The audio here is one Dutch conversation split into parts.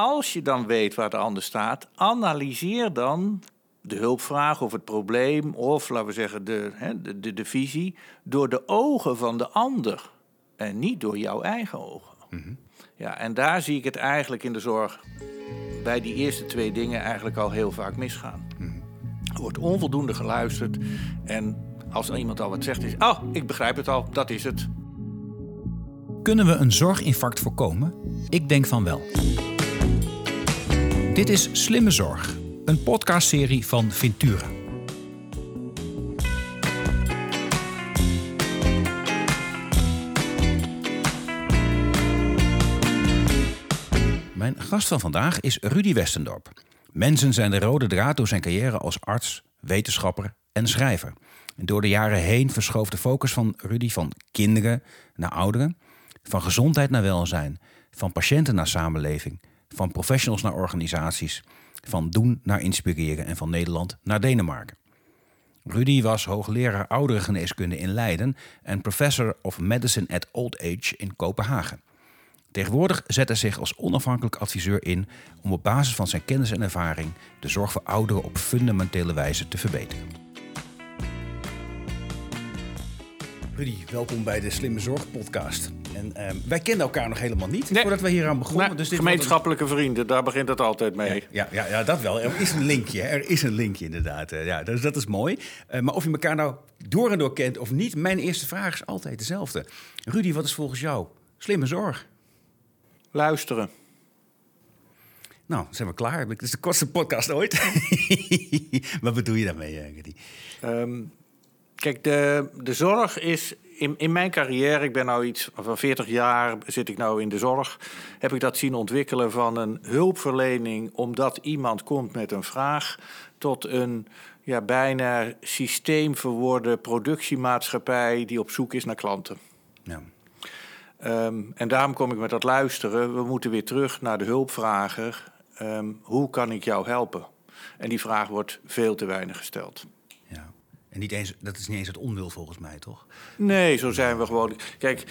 als je dan weet waar de ander staat, analyseer dan de hulpvraag of het probleem, of laten we zeggen de, hè, de, de, de visie, door de ogen van de ander en niet door jouw eigen ogen. Ja, en daar zie ik het eigenlijk in de zorg bij die eerste twee dingen eigenlijk al heel vaak misgaan. Er wordt onvoldoende geluisterd en als iemand al wat zegt is, oh, ik begrijp het al, dat is het. Kunnen we een zorginfarct voorkomen? Ik denk van wel. Dit is Slimme Zorg, een podcastserie van Ventura. Mijn gast van vandaag is Rudy Westendorp. Mensen zijn de rode draad door zijn carrière als arts, wetenschapper en schrijver. Door de jaren heen verschoof de focus van Rudy van kinderen naar ouderen, van gezondheid naar welzijn, van patiënten naar samenleving, van professionals naar organisaties, van doen naar inspireren en van Nederland naar Denemarken. Rudy was hoogleraar ouderengeneeskunde in Leiden en professor of medicine at old age in Kopenhagen. Tegenwoordig zet hij zich als onafhankelijk adviseur in om op basis van zijn kennis en ervaring de zorg voor ouderen op fundamentele wijze te verbeteren. Rudy, welkom bij de Slimme Zorg podcast. En ehm, wij kenden elkaar nog helemaal niet Nee. voordat we hier aan begonnen. Nou, dus dit gemeenschappelijke vrienden, daar begint het altijd mee. ja, ja, ja, dat wel. Er is een linkje. Er is een linkje inderdaad. Eh, Ja, dus dat is mooi. Eh, maar of je elkaar nou door en door kent of niet, mijn eerste vraag is altijd dezelfde. Rudy, wat is volgens jou slimme zorg? Luisteren. Nou, zijn we klaar. Dit is de kortste podcast ooit. Wat bedoel je daarmee, eh, Rudy? Ehm, kijk, de, de zorg is in, in mijn carrière, ik ben nou iets van 40 jaar zit ik nou in de zorg, heb ik dat zien ontwikkelen van een hulpverlening omdat iemand komt met een vraag tot een ja, bijna systeemverworde productiemaatschappij die op zoek is naar klanten. Ja. Ehm, en daarom kom ik met dat luisteren. We moeten weer terug naar de hulpvrager. Ehm, hoe kan ik jou helpen? En die vraag wordt veel te weinig gesteld. En niet eens, dat is niet eens het onwil volgens mij, toch? Nee, zo zijn we gewoon. Kijk,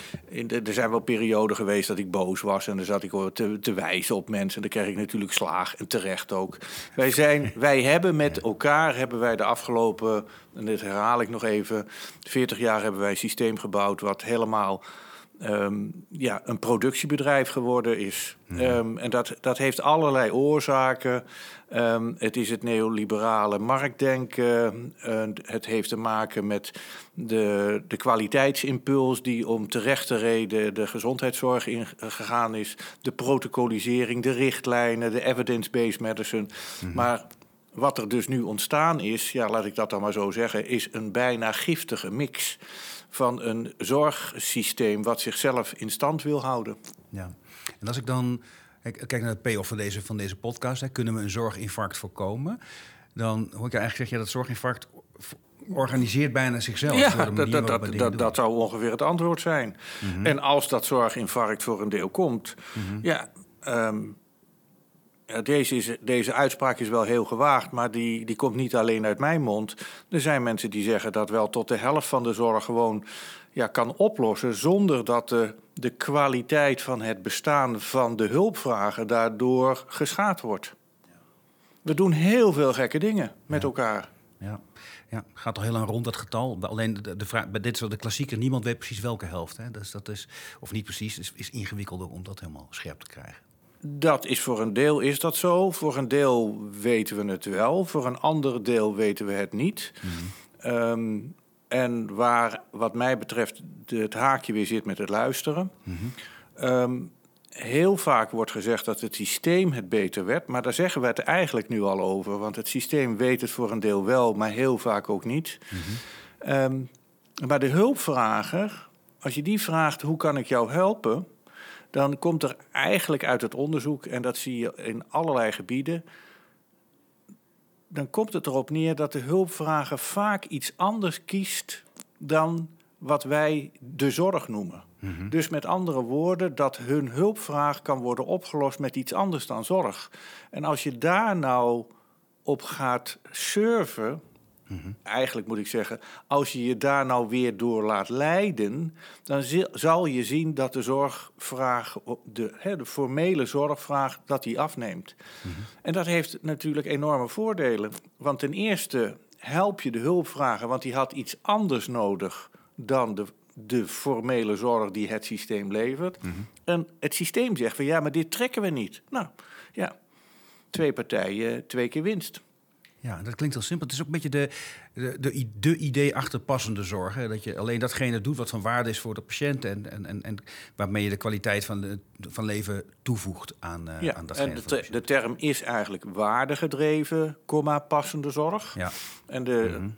er zijn wel perioden geweest dat ik boos was en dan zat ik te, te wijzen op mensen. En dan kreeg ik natuurlijk slaag en terecht ook. Wij, zijn, wij hebben met elkaar, hebben wij de afgelopen, en dit herhaal ik nog even, 40 jaar hebben wij een systeem gebouwd wat helemaal ehm, ja, een productiebedrijf geworden is. Ehm, en dat, dat heeft allerlei oorzaken. Ehm, het is het neoliberale marktdenken. Eh, het heeft te maken met de, de kwaliteitsimpuls die om terechte reden de gezondheidszorg ingegaan is. De protocolisering, de richtlijnen, de evidence-based medicine. Maar wat er dus nu ontstaan is, ja, laat ik dat dan maar zo zeggen, is een bijna giftige mix van een zorgsysteem wat zichzelf in stand wil houden. Ja. En als ik dan kijk kijk naar het payoff van deze, van deze podcast, hè, kunnen we een zorginfarct voorkomen? Dan hoor ik je eigenlijk zeggen, ja, dat zorginfarct organiseert bijna zichzelf. Ja, dat, dat, dat, dat, zou ongeveer het antwoord zijn. En als dat zorginfarct voor een deel komt, ja, ehm, ja, deze, is, deze uitspraak is wel heel gewaagd, maar die, die komt niet alleen uit mijn mond. Er zijn mensen die zeggen dat wel tot de helft van de zorg gewoon ja, kan oplossen zonder dat de, de kwaliteit van het bestaan van de hulpvragen daardoor geschaad wordt. We doen heel veel gekke dingen met elkaar. Ja. ja, gaat al heel lang rond dat getal. Alleen de, de vraag, bij dit soort de klassieker, niemand weet precies welke helft. Hè. Dus dat is, of niet precies, is, is ingewikkelder om dat helemaal scherp te krijgen. Dat is voor een deel is dat zo. Voor een deel weten we het wel. Voor een ander deel weten we het niet. Ehm, en waar, wat mij betreft, het haakje weer zit met het luisteren. Ehm, heel vaak wordt gezegd dat het systeem het beter werd. Maar daar zeggen we het eigenlijk nu al over. Want het systeem weet het voor een deel wel, maar heel vaak ook niet. Ehm, maar de hulpvrager, als je die vraagt hoe kan ik jou helpen, dan komt er eigenlijk uit het onderzoek, en dat zie je in allerlei gebieden, dan komt het erop neer dat de hulpvrager vaak iets anders kiest dan wat wij de zorg noemen. Dus met andere woorden, dat hun hulpvraag kan worden opgelost met iets anders dan zorg. En als je daar nou op gaat surfen, eigenlijk moet ik zeggen, als je je daar nou weer door laat leiden, dan zal je zien dat de zorgvraag, de, hè, de formele zorgvraag, dat die afneemt. En dat heeft natuurlijk enorme voordelen. Want ten eerste help je de hulpvrager, want die had iets anders nodig dan de, de formele zorg die het systeem levert. En het systeem zegt van ja, maar dit trekken we niet. Nou ja, twee partijen, twee keer winst. Ja, dat klinkt heel simpel. Het is ook een beetje de, de, de, i- de idee achter passende zorg. Hè? Dat je alleen datgene doet wat van waarde is voor de patiënt... en, en, en, en waarmee je de kwaliteit van, de, van leven toevoegt aan, Ja, aan datgene en de, de te- de term is eigenlijk waardegedreven, comma, passende zorg. Ja, En de,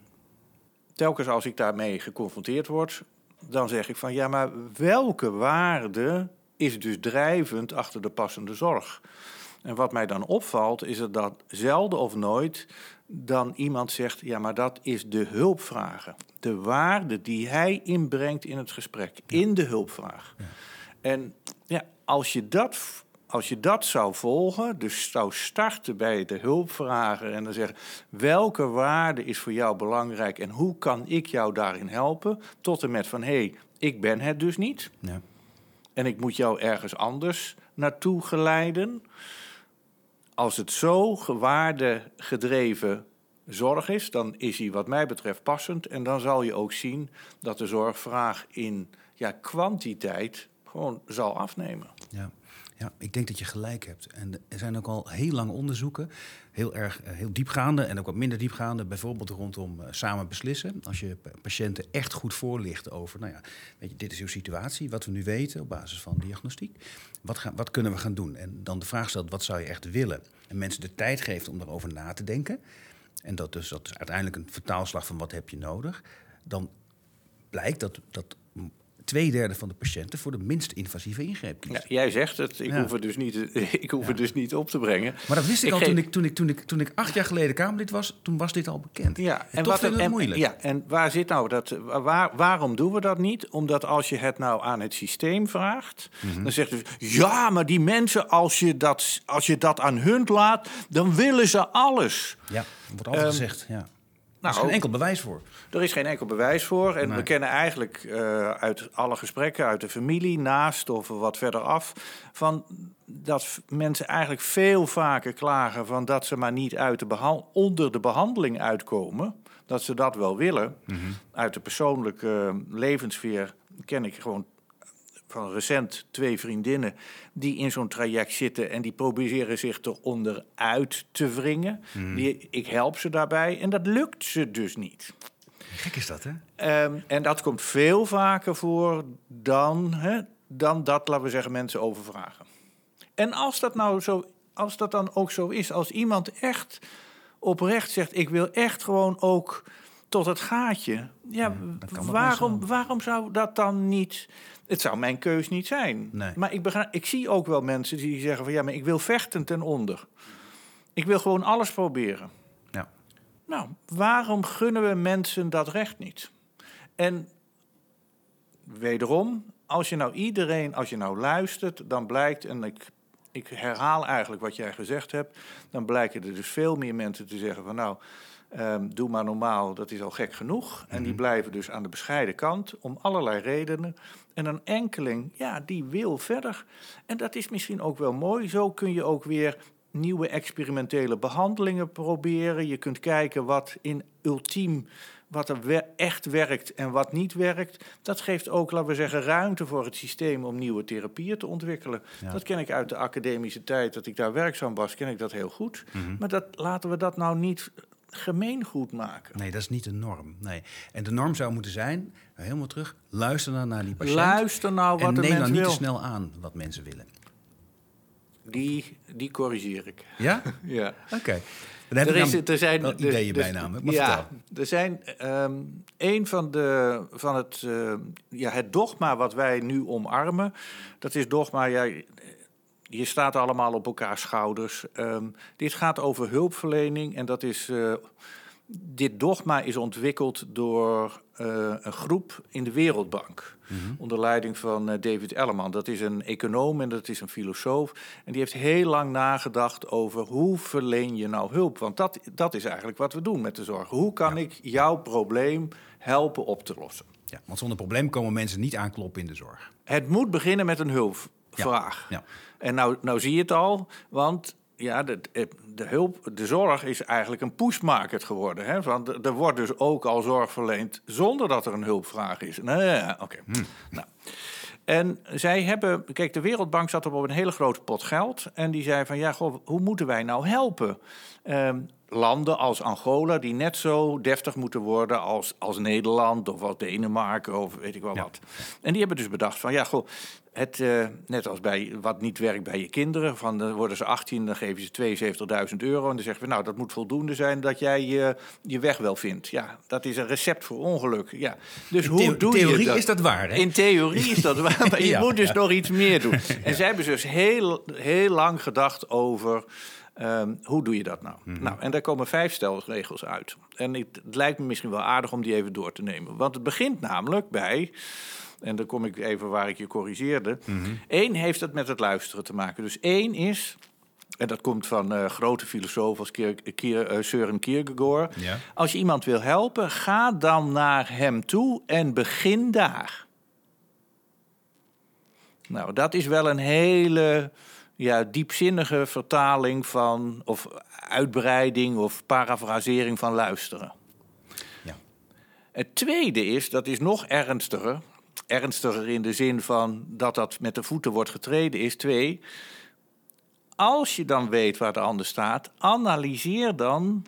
telkens als ik daarmee geconfronteerd word, dan zeg ik van ja, maar welke waarde is dus drijvend achter de passende zorg? En wat mij dan opvalt, is er dat zelden of nooit dan iemand zegt: ja, maar dat is de hulpvragen. De waarde die hij inbrengt in het gesprek, in de hulpvraag. En ja, als je dat. Als je dat zou volgen, dus zou starten bij de hulpvrager en dan zeggen welke waarde is voor jou belangrijk en hoe kan ik jou daarin helpen, tot en met van hé, hey, ik ben het dus niet ja. en ik moet jou ergens anders naartoe geleiden. Als het zo gewaardegedreven zorg is, dan is hij wat mij betreft passend. En dan zal je ook zien dat de zorgvraag in ja, kwantiteit gewoon zal afnemen. Ja. Ja, ik denk dat je gelijk hebt. En er zijn ook al heel lang onderzoeken, heel erg eh, heel diepgaande en ook wat minder diepgaande, bijvoorbeeld rondom eh, samen beslissen. Als je pa- patiënten echt goed voorlicht over, nou ja, weet je, dit is uw situatie, wat we nu weten op basis van diagnostiek, wat, gaan, wat kunnen we gaan doen? En dan de vraag stelt, wat zou je echt willen? En mensen de tijd geeft om erover na te denken. En dat, dus, dat is uiteindelijk een vertaalslag van wat heb je nodig. Dan blijkt dat, dat twee derde van de patiënten voor de minst invasieve ingreep kiest. Ja, jij zegt het, ik Ja. hoef het dus niet, ik hoef het dus niet op te brengen. Maar dat wist ik, Ik al geef- toen ik, toen, ik, toen, ik, toen ik acht jaar geleden Kamerlid was. Toen was dit al bekend. Ja, en, toch vinden we het en- moeilijk. Ja, en waar zit nou dat? Waar, waarom doen we dat niet? Omdat als je het nou aan het systeem vraagt, Mhm. dan zegt het ja, maar die mensen, als je, dat, als je dat aan hun laat, dan willen ze alles. Ja, dat wordt altijd Ehm, gezegd. Ja. Er Nou, is geen enkel bewijs voor. Er is geen enkel bewijs voor. En Nee. we kennen eigenlijk eh, uit alle gesprekken, uit de familie, naast of wat verder af, van dat mensen eigenlijk veel vaker klagen van dat ze maar niet uit de onder de behandeling uitkomen. Dat ze dat wel willen. Uit de persoonlijke eh, levenssfeer ken ik gewoon van recent twee vriendinnen die in zo'n traject zitten en die proberen zich eronder uit te wringen. Die, ik help ze daarbij en dat lukt ze dus niet. Gek is dat, hè? Ehm, en dat komt veel vaker voor dan, hè, dan dat, laten we zeggen, mensen overvragen. En als dat nou zo, als dat dan ook zo is, als iemand echt oprecht zegt: Ik wil echt gewoon ook tot het gaatje. Ja, kan ook waarom, waarom zou dat dan niet? Het zou mijn keus niet zijn. Nee. Maar ik, begrijp, ik zie ook wel mensen die zeggen: van ja, maar ik wil vechten ten onder. Ik wil gewoon alles proberen. Ja. Nou, waarom gunnen we mensen dat recht niet? En wederom, als je nou iedereen, als je nou luistert, dan blijkt, en ik, ik herhaal eigenlijk wat jij gezegd hebt, dan blijken er dus veel meer mensen te zeggen van nou, ehm, doe maar normaal, dat is al gek genoeg. En die blijven dus aan de bescheiden kant om allerlei redenen. En een enkeling, ja, die wil verder. En dat is misschien ook wel mooi. Zo kun je ook weer nieuwe experimentele behandelingen proberen. Je kunt kijken wat in ultiem, wat er echt werkt en wat niet werkt. Dat geeft ook, laten we zeggen, ruimte voor het systeem om nieuwe therapieën te ontwikkelen. Ja. Dat ken ik uit de academische tijd dat ik daar werkzaam was, ken ik dat heel goed. Maar dat, laten we dat nou niet gemeengoed maken. Nee, dat is niet de norm. Nee. En de norm zou moeten zijn, helemaal terug, luister dan naar die patiënt. Luister nou wat en de neem mens dan niet wil. te snel aan wat mensen willen. Die, die corrigeer ik. Ja? Ja. Oké. Dan heb Er, is, dan er zijn wel ideeën bij namelijk. Maar ja, vertel. er zijn ehm, een van de van het, eh, ja, het dogma wat wij nu omarmen. Dat is dogma. Ja, je staat allemaal op elkaars schouders. Ehm, dit gaat over hulpverlening en dat is. eh, dit dogma is ontwikkeld door uh, een groep in de Wereldbank. Mm -hmm. Onder leiding van uh, David Ellerman. Dat is een econoom en dat is een filosoof. En die heeft heel lang nagedacht over hoe verleen je nou hulp. Want dat, dat is eigenlijk wat we doen met de zorg. Hoe kan ja. ik jouw probleem helpen op te lossen? Ja, want zonder probleem komen mensen niet aankloppen in de zorg. Het moet beginnen met een hulpvraag. Ja. Ja. En nou, nou zie je het al, want ja, de, de, hulp, de zorg is eigenlijk een pushmarket geworden. Hè? Want er wordt dus ook al zorg verleend zonder dat er een hulpvraag is. Nou ja, oké. Hmm. Nou. En zij hebben, kijk, de Wereldbank zat op een hele grote pot geld. En die zei van, ja, goh, hoe moeten wij nou helpen? Um, landen als Angola, die net zo deftig moeten worden als, als Nederland of als Denemarken of weet ik wel wat. En die hebben dus bedacht van, ja, goh, het, uh, net als bij wat niet werkt bij je kinderen, van dan worden ze 18, dan geven ze 72.000 euro en dan zeggen we, nou, dat moet voldoende zijn dat jij je, je weg wel vindt. Ja, dat is een recept voor ongeluk. Ja. Dus In hoe doe theorie je dat? is dat waar, hè? In theorie is dat waar, maar je Ja, moet dus ja. nog iets meer doen. En zij hebben dus heel, heel lang gedacht over Ehm, hoe doe je dat nou? Mhm. Nou, en daar komen vijf stelregels uit. En het, het lijkt me misschien wel aardig om die even door te nemen. Want het begint namelijk bij, en dan kom ik even waar ik je corrigeerde. Mhm. Eén heeft het met het luisteren te maken. Dus één is, en dat komt van eh, grote filosofen als Kier, Kier, eh, Søren Kierkegaard. Ja. Als je iemand wil helpen, ga dan naar hem toe en begin daar. Nou, dat is wel een hele ja, diepzinnige vertaling van, of uitbreiding of parafrasering van luisteren. Ja. Het tweede is, dat is nog ernstiger. Ernstiger in de zin van dat dat met de voeten wordt getreden, is twee. Als je dan weet waar de ander staat, analyseer dan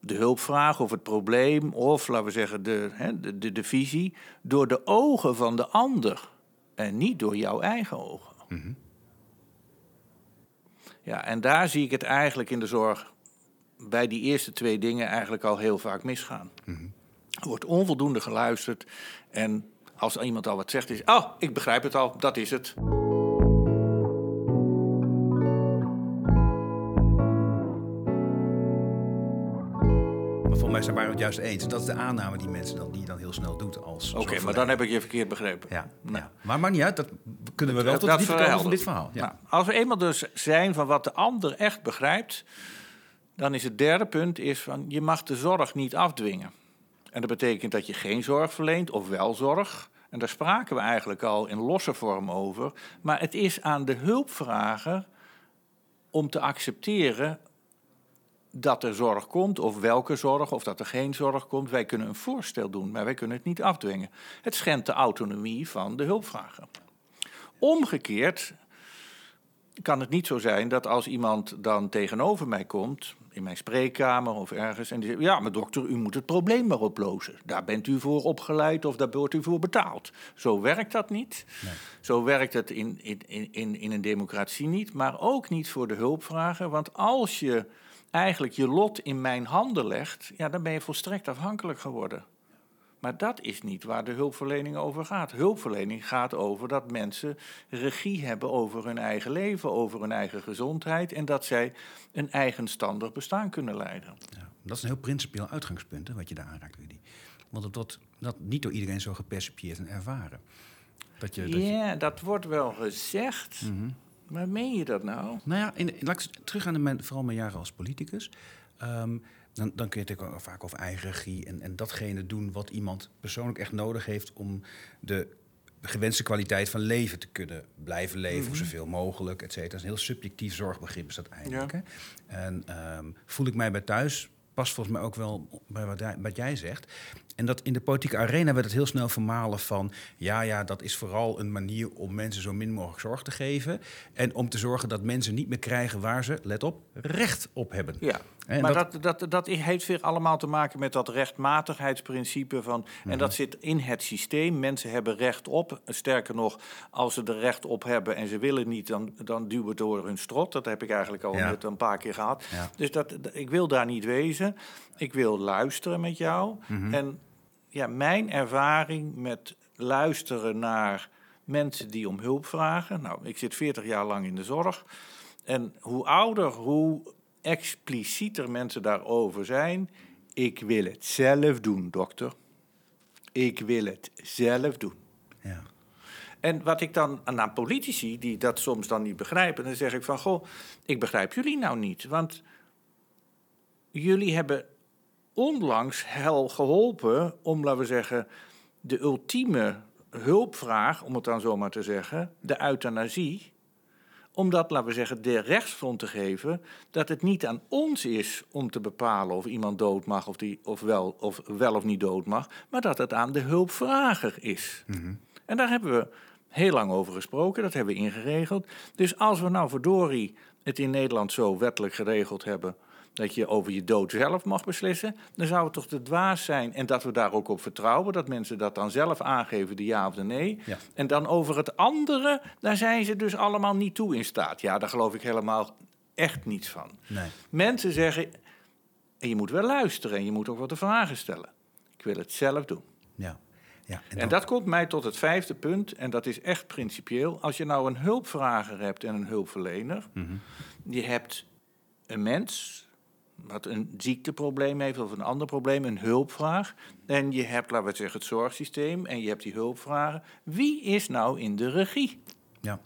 de hulpvraag of het probleem, of laten we zeggen de, hè, de, de, de visie, door de ogen van de ander en niet door jouw eigen ogen. Ja, en daar zie ik het eigenlijk in de zorg bij die eerste twee dingen eigenlijk al heel vaak misgaan. Er wordt onvoldoende geluisterd en als iemand al wat zegt is, oh, ik begrijp het al, dat is het. Maar volgens mij zijn wij het juist eens. Dat is de aanname die mensen dan, die je dan heel snel doet als Oké, maar dan heb ik je verkeerd begrepen. Ja, Nou. ja. Maar maakt niet uit, dat kunnen we wel Dat- tot dat komen van dit verhaal. Ja. Nou, als we eenmaal dus zijn van wat de ander echt begrijpt, dan is het derde punt is van je mag de zorg niet afdwingen. En dat betekent dat je geen zorg verleent of wel zorg. En daar spraken we eigenlijk al in losse vorm over. Maar het is aan de hulpvrager om te accepteren dat er zorg komt, of welke zorg, of dat er geen zorg komt. Wij kunnen een voorstel doen, maar wij kunnen het niet afdwingen. Het schendt de autonomie van de hulpvrager. Omgekeerd kan het niet zo zijn dat als iemand dan tegenover mij komt, in mijn spreekkamer of ergens, en die zegt: Ja, maar dokter, u moet het probleem maar oplossen. Daar bent u voor opgeleid of daar wordt u voor betaald. Zo werkt dat niet. Zo werkt het in, in, in, in een democratie niet, maar ook niet voor de hulpvrager. Want als je eigenlijk je lot in mijn handen legt, ja, dan ben je volstrekt afhankelijk geworden. Maar dat is niet waar de hulpverlening over gaat. Hulpverlening gaat over dat mensen regie hebben over hun eigen leven, over hun eigen gezondheid en dat zij een eigenstandig bestaan kunnen leiden. Ja, dat is een heel principieel uitgangspunt hè, wat je daar aanraakt, Rudy. Want het wordt dat niet door iedereen zo gepercipieerd en ervaren. Dat je, dat je, Ja, dat wordt wel gezegd. Mhm. Maar meen je dat nou? Nou ja, in, laat ik terug aan mijn, vooral mijn jaren als politicus. Ehm, dan, dan kun je het ook vaak over eigen regie en, en datgene doen wat iemand persoonlijk echt nodig heeft om de gewenste kwaliteit van leven te kunnen blijven leven, of zoveel mogelijk, et cetera. Dat is een heel subjectief zorgbegrip is dat eigenlijk. Ja. Hè? En ehm, voel ik mij bij thuis, past volgens mij ook wel bij wat, jij- wat jij zegt. En dat in de politieke arena werd het heel snel vermalen van... ja, ja, dat is vooral een manier om mensen zo min mogelijk zorg te geven... en om te zorgen dat mensen niet meer krijgen waar ze, let op, recht op hebben. Ja, En maar dat- dat, dat, dat, heeft weer allemaal te maken met dat rechtmatigheidsprincipe. Van, En Mhm. dat zit in het systeem. Mensen hebben recht op. Sterker nog, als ze er recht op hebben en ze willen niet, dan, dan duwen het door hun strot. Dat heb ik eigenlijk al Ja. net een paar keer gehad. Ja. Dus dat, dat- ik wil daar niet wezen. Ik wil luisteren met jou. Mhm. En ja, mijn ervaring met luisteren naar mensen die om hulp vragen. Nou, ik zit 40 jaar lang in de zorg. En hoe ouder, hoe explicieter mensen daarover zijn. Ik wil het zelf doen, dokter. Ik wil het zelf doen. Ja. En wat ik dan aan politici die dat soms dan niet begrijpen, dan zeg ik van goh, ik begrijp jullie nou niet. Want jullie hebben onlangs hel geholpen om, laten we zeggen, de ultieme hulpvraag, om het dan zo maar te zeggen, de euthanasie. Om dat, laten we zeggen, de rechtsfront te geven dat het niet aan ons is om te bepalen of iemand dood mag of, die, of, wel, of wel of niet dood mag, maar dat het aan de hulpvrager is. En daar hebben we heel lang over gesproken, dat hebben we ingeregeld. Dus als we nou verdorie het in Nederland zo wettelijk geregeld hebben dat je over je dood zelf mag beslissen, dan zou het toch te dwaas zijn en dat we daar ook op vertrouwen, dat mensen dat dan zelf aangeven, de ja of de nee. Ja. En dan over het andere, daar zijn ze dus allemaal niet toe in staat. Ja, daar geloof ik helemaal echt niets van. Nee. Mensen zeggen, en je moet wel luisteren en je moet ook wat de vragen stellen. Ik wil het zelf doen. Ja. Ja, en dat komt mij tot het vijfde punt, en dat is echt principieel. Als je nou een hulpvrager hebt en een hulpverlener, je hebt een mens wat een ziekteprobleem heeft of een ander probleem, een hulpvraag. En je hebt, laten we zeggen, het zorgsysteem en je hebt die hulpvragen. Wie is nou in de regie? ja.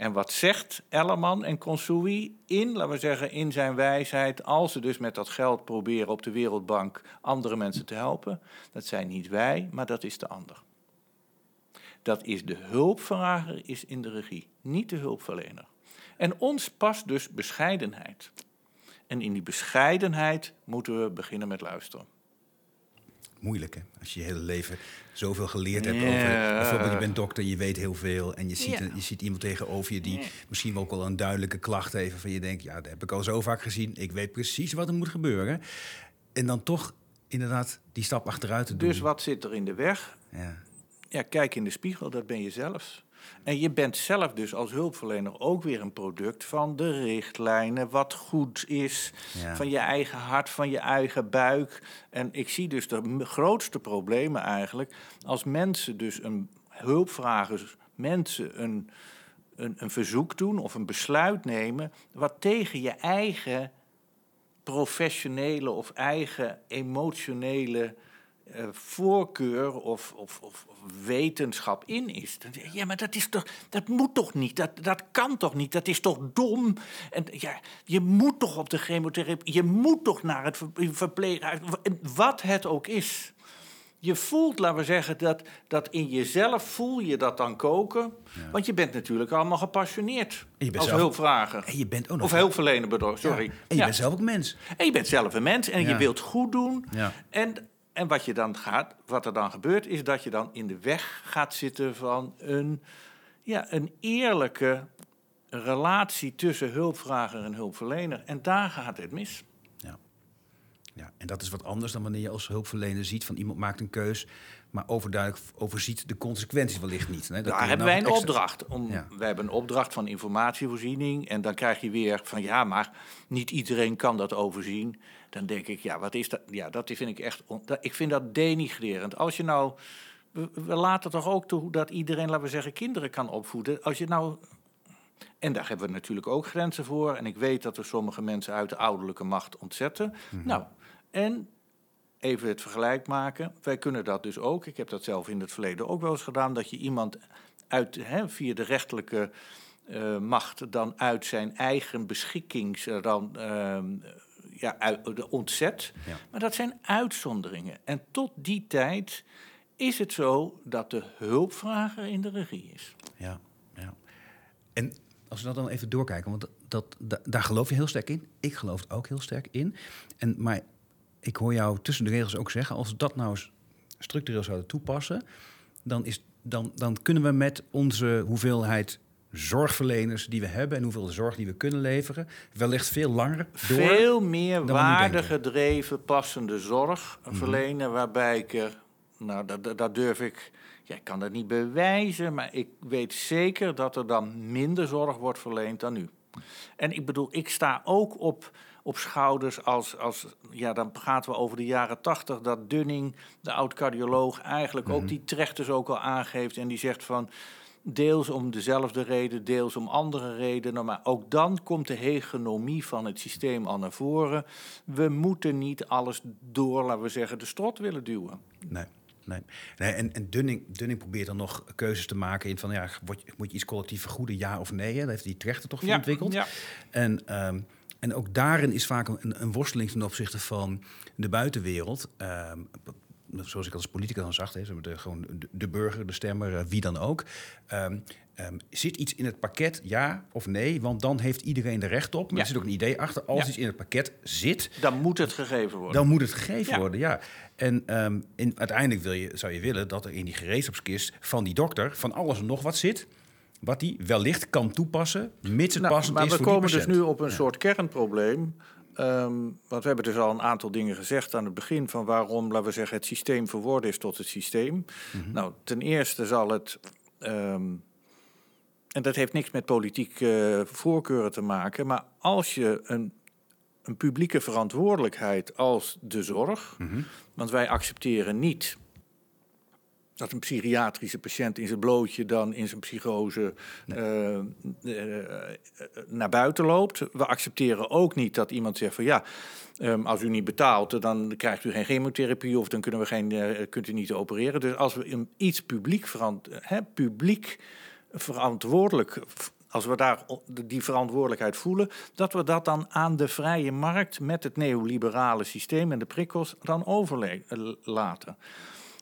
En wat zegt Ellerman en Consui in, laten we zeggen, in zijn wijsheid, als ze dus met dat geld proberen op de Wereldbank andere mensen te helpen? Dat zijn niet wij, maar dat is de ander. Dat is de hulpvrager is in de regie, niet de hulpverlener. En ons past dus bescheidenheid. En in die bescheidenheid moeten we beginnen met luisteren. moeilijk, hè? Als je je hele leven zoveel geleerd hebt over... Bijvoorbeeld, je bent dokter, je weet heel veel... en je ziet, je ziet iemand tegenover je die Ja. misschien wel ook al een duidelijke klacht heeft... van je denkt, ja, dat heb ik al zo vaak gezien. Ik weet precies wat er moet gebeuren. En dan toch inderdaad die stap achteruit te doen. Dus wat zit er in de weg? Ja. Ja, kijk in de spiegel, dat ben je zelf. En je bent zelf dus als hulpverlener ook weer een product van de richtlijnen, wat goed is, Ja. van je eigen hart, van je eigen buik. En ik zie dus de grootste problemen eigenlijk als mensen dus een hulpvragers, mensen een, een, een verzoek doen of een besluit nemen wat tegen je eigen professionele of eigen emotionele eh, voorkeur of, of, of, wetenschap in is. Dan zeg je, Ja, maar dat is toch, dat moet toch niet, dat, dat kan toch niet, dat is toch dom. En ja, je moet toch op de chemotherapie, je moet toch naar het ver- verpleeghuis, wat het ook is. Je voelt, laten we zeggen, dat, dat in jezelf voel je dat dan koken. Want je bent natuurlijk allemaal gepassioneerd En je bent als zelf- hulpvrager. En je bent ook nog... Of hulpverlener, bedoel, sorry. Ja. En je Ja. bent zelf ook mens. En je bent zelf een mens en je wilt goed doen. Ja. En, en wat, je dan gaat, wat er dan gebeurt, is dat je dan in de weg gaat zitten van een, ja, een eerlijke relatie tussen hulpvrager en hulpverlener. En daar gaat het mis. Ja. ja. En dat is wat anders dan wanneer je als hulpverlener ziet... van iemand maakt een keus... maar overduidelijk overziet de consequenties wellicht niet. Hè? Dat Daar hebben nou wij een extra- opdracht. Om, Ja. We hebben een opdracht van informatievoorziening. En dan krijg je weer van ja, maar niet iedereen kan dat overzien. Dan denk ik, ja, wat is dat? Ja, dat vind ik echt. on- dat- Ik vind dat denigrerend. Als je nou. We, we laten toch ook toe dat iedereen, laten we zeggen, kinderen kan opvoeden. Als je nou. En daar hebben we natuurlijk ook grenzen voor. En ik weet dat er sommige mensen uit de ouderlijke macht ontzetten. Nou, en even het vergelijk maken. Wij kunnen dat dus ook. Ik heb dat zelf in het verleden ook wel eens gedaan. Dat je iemand uit, hè, via de rechterlijke eh, macht dan uit zijn eigen beschikkings eh, dan, ehm, ja, ontzet. Ja. Maar dat zijn uitzonderingen. En tot die tijd is het zo dat de hulpvrager in de regie is. Ja, ja. En als we dat dan even doorkijken, want dat, dat, da- daar geloof je heel sterk in. Ik geloof er ook heel sterk in. En, maar ik hoor jou tussen de regels ook zeggen, als we dat nou eens structureel zouden toepassen, dan, is, dan, dan kunnen we met onze hoeveelheid zorgverleners die we hebben en hoeveel zorg die we kunnen leveren, wellicht veel langer door. Veel meer waardegedreven, passende zorg verlenen, waarbij ik er, nou, dat, dat, durf ik, ja, ik kan dat niet bewijzen, maar ik weet zeker dat er dan minder zorg wordt verleend dan nu. En ik bedoel, ik sta ook op, op schouders als, als, ja, dan praten we over de jaren tachtig, dat Dunning, de oud-cardioloog, eigenlijk ook die trechters ook al aangeeft en die zegt van, Deels om dezelfde reden, deels om andere redenen. Maar ook dan komt de hegemonie van het systeem al naar voren. We moeten niet alles door, laten we zeggen, de strot willen duwen. Nee. Nee. nee en, en Dunning, Dunning probeert dan nog keuzes te maken in van ja, moet je iets collectief vergoeden, ja of nee? Hè? Dat heeft die trechter toch voor ontwikkeld. Ja. En, um, en ook daarin is vaak een, een, worsteling ten opzichte van de buitenwereld. Um, zoals ik als politicus dan zag, hè, de, gewoon de, burger, de stemmer, eh, wie dan ook. Um, um, zit iets in het pakket, ja of nee? Want dan heeft iedereen er recht op. Maar er zit ook een idee achter. Als iets in het pakket zit... Dan moet het gegeven worden. Dan moet het gegeven worden, ja. En um, in, uiteindelijk wil je, zou je willen dat er in die gereedschapskist van die dokter... van alles en nog wat zit wat hij wellicht kan toepassen, mits het nou, passend maar is we komen dus nu op een soort kernprobleem. Um, want we hebben dus al een aantal dingen gezegd aan het begin van waarom, laten we zeggen, het systeem verworden is tot het systeem. Mhm. Nou, ten eerste zal het, um, en dat heeft niks met politieke uh, voorkeuren te maken, maar als je een, een publieke verantwoordelijkheid als de zorg, mm want wij accepteren niet dat een psychiatrische patiënt in zijn blootje dan in zijn psychose uh, uh, naar buiten loopt. We accepteren ook niet dat iemand zegt van ja, um, als u niet betaalt, dan krijgt u geen chemotherapie of dan kunnen we geen, kunt u niet opereren. Dus als we iets publiek, verant hè, publiek verantwoordelijk als we daar die verantwoordelijkheid voelen, dat we dat dan aan de vrije markt met het neoliberale systeem en de prikkels dan overlaten.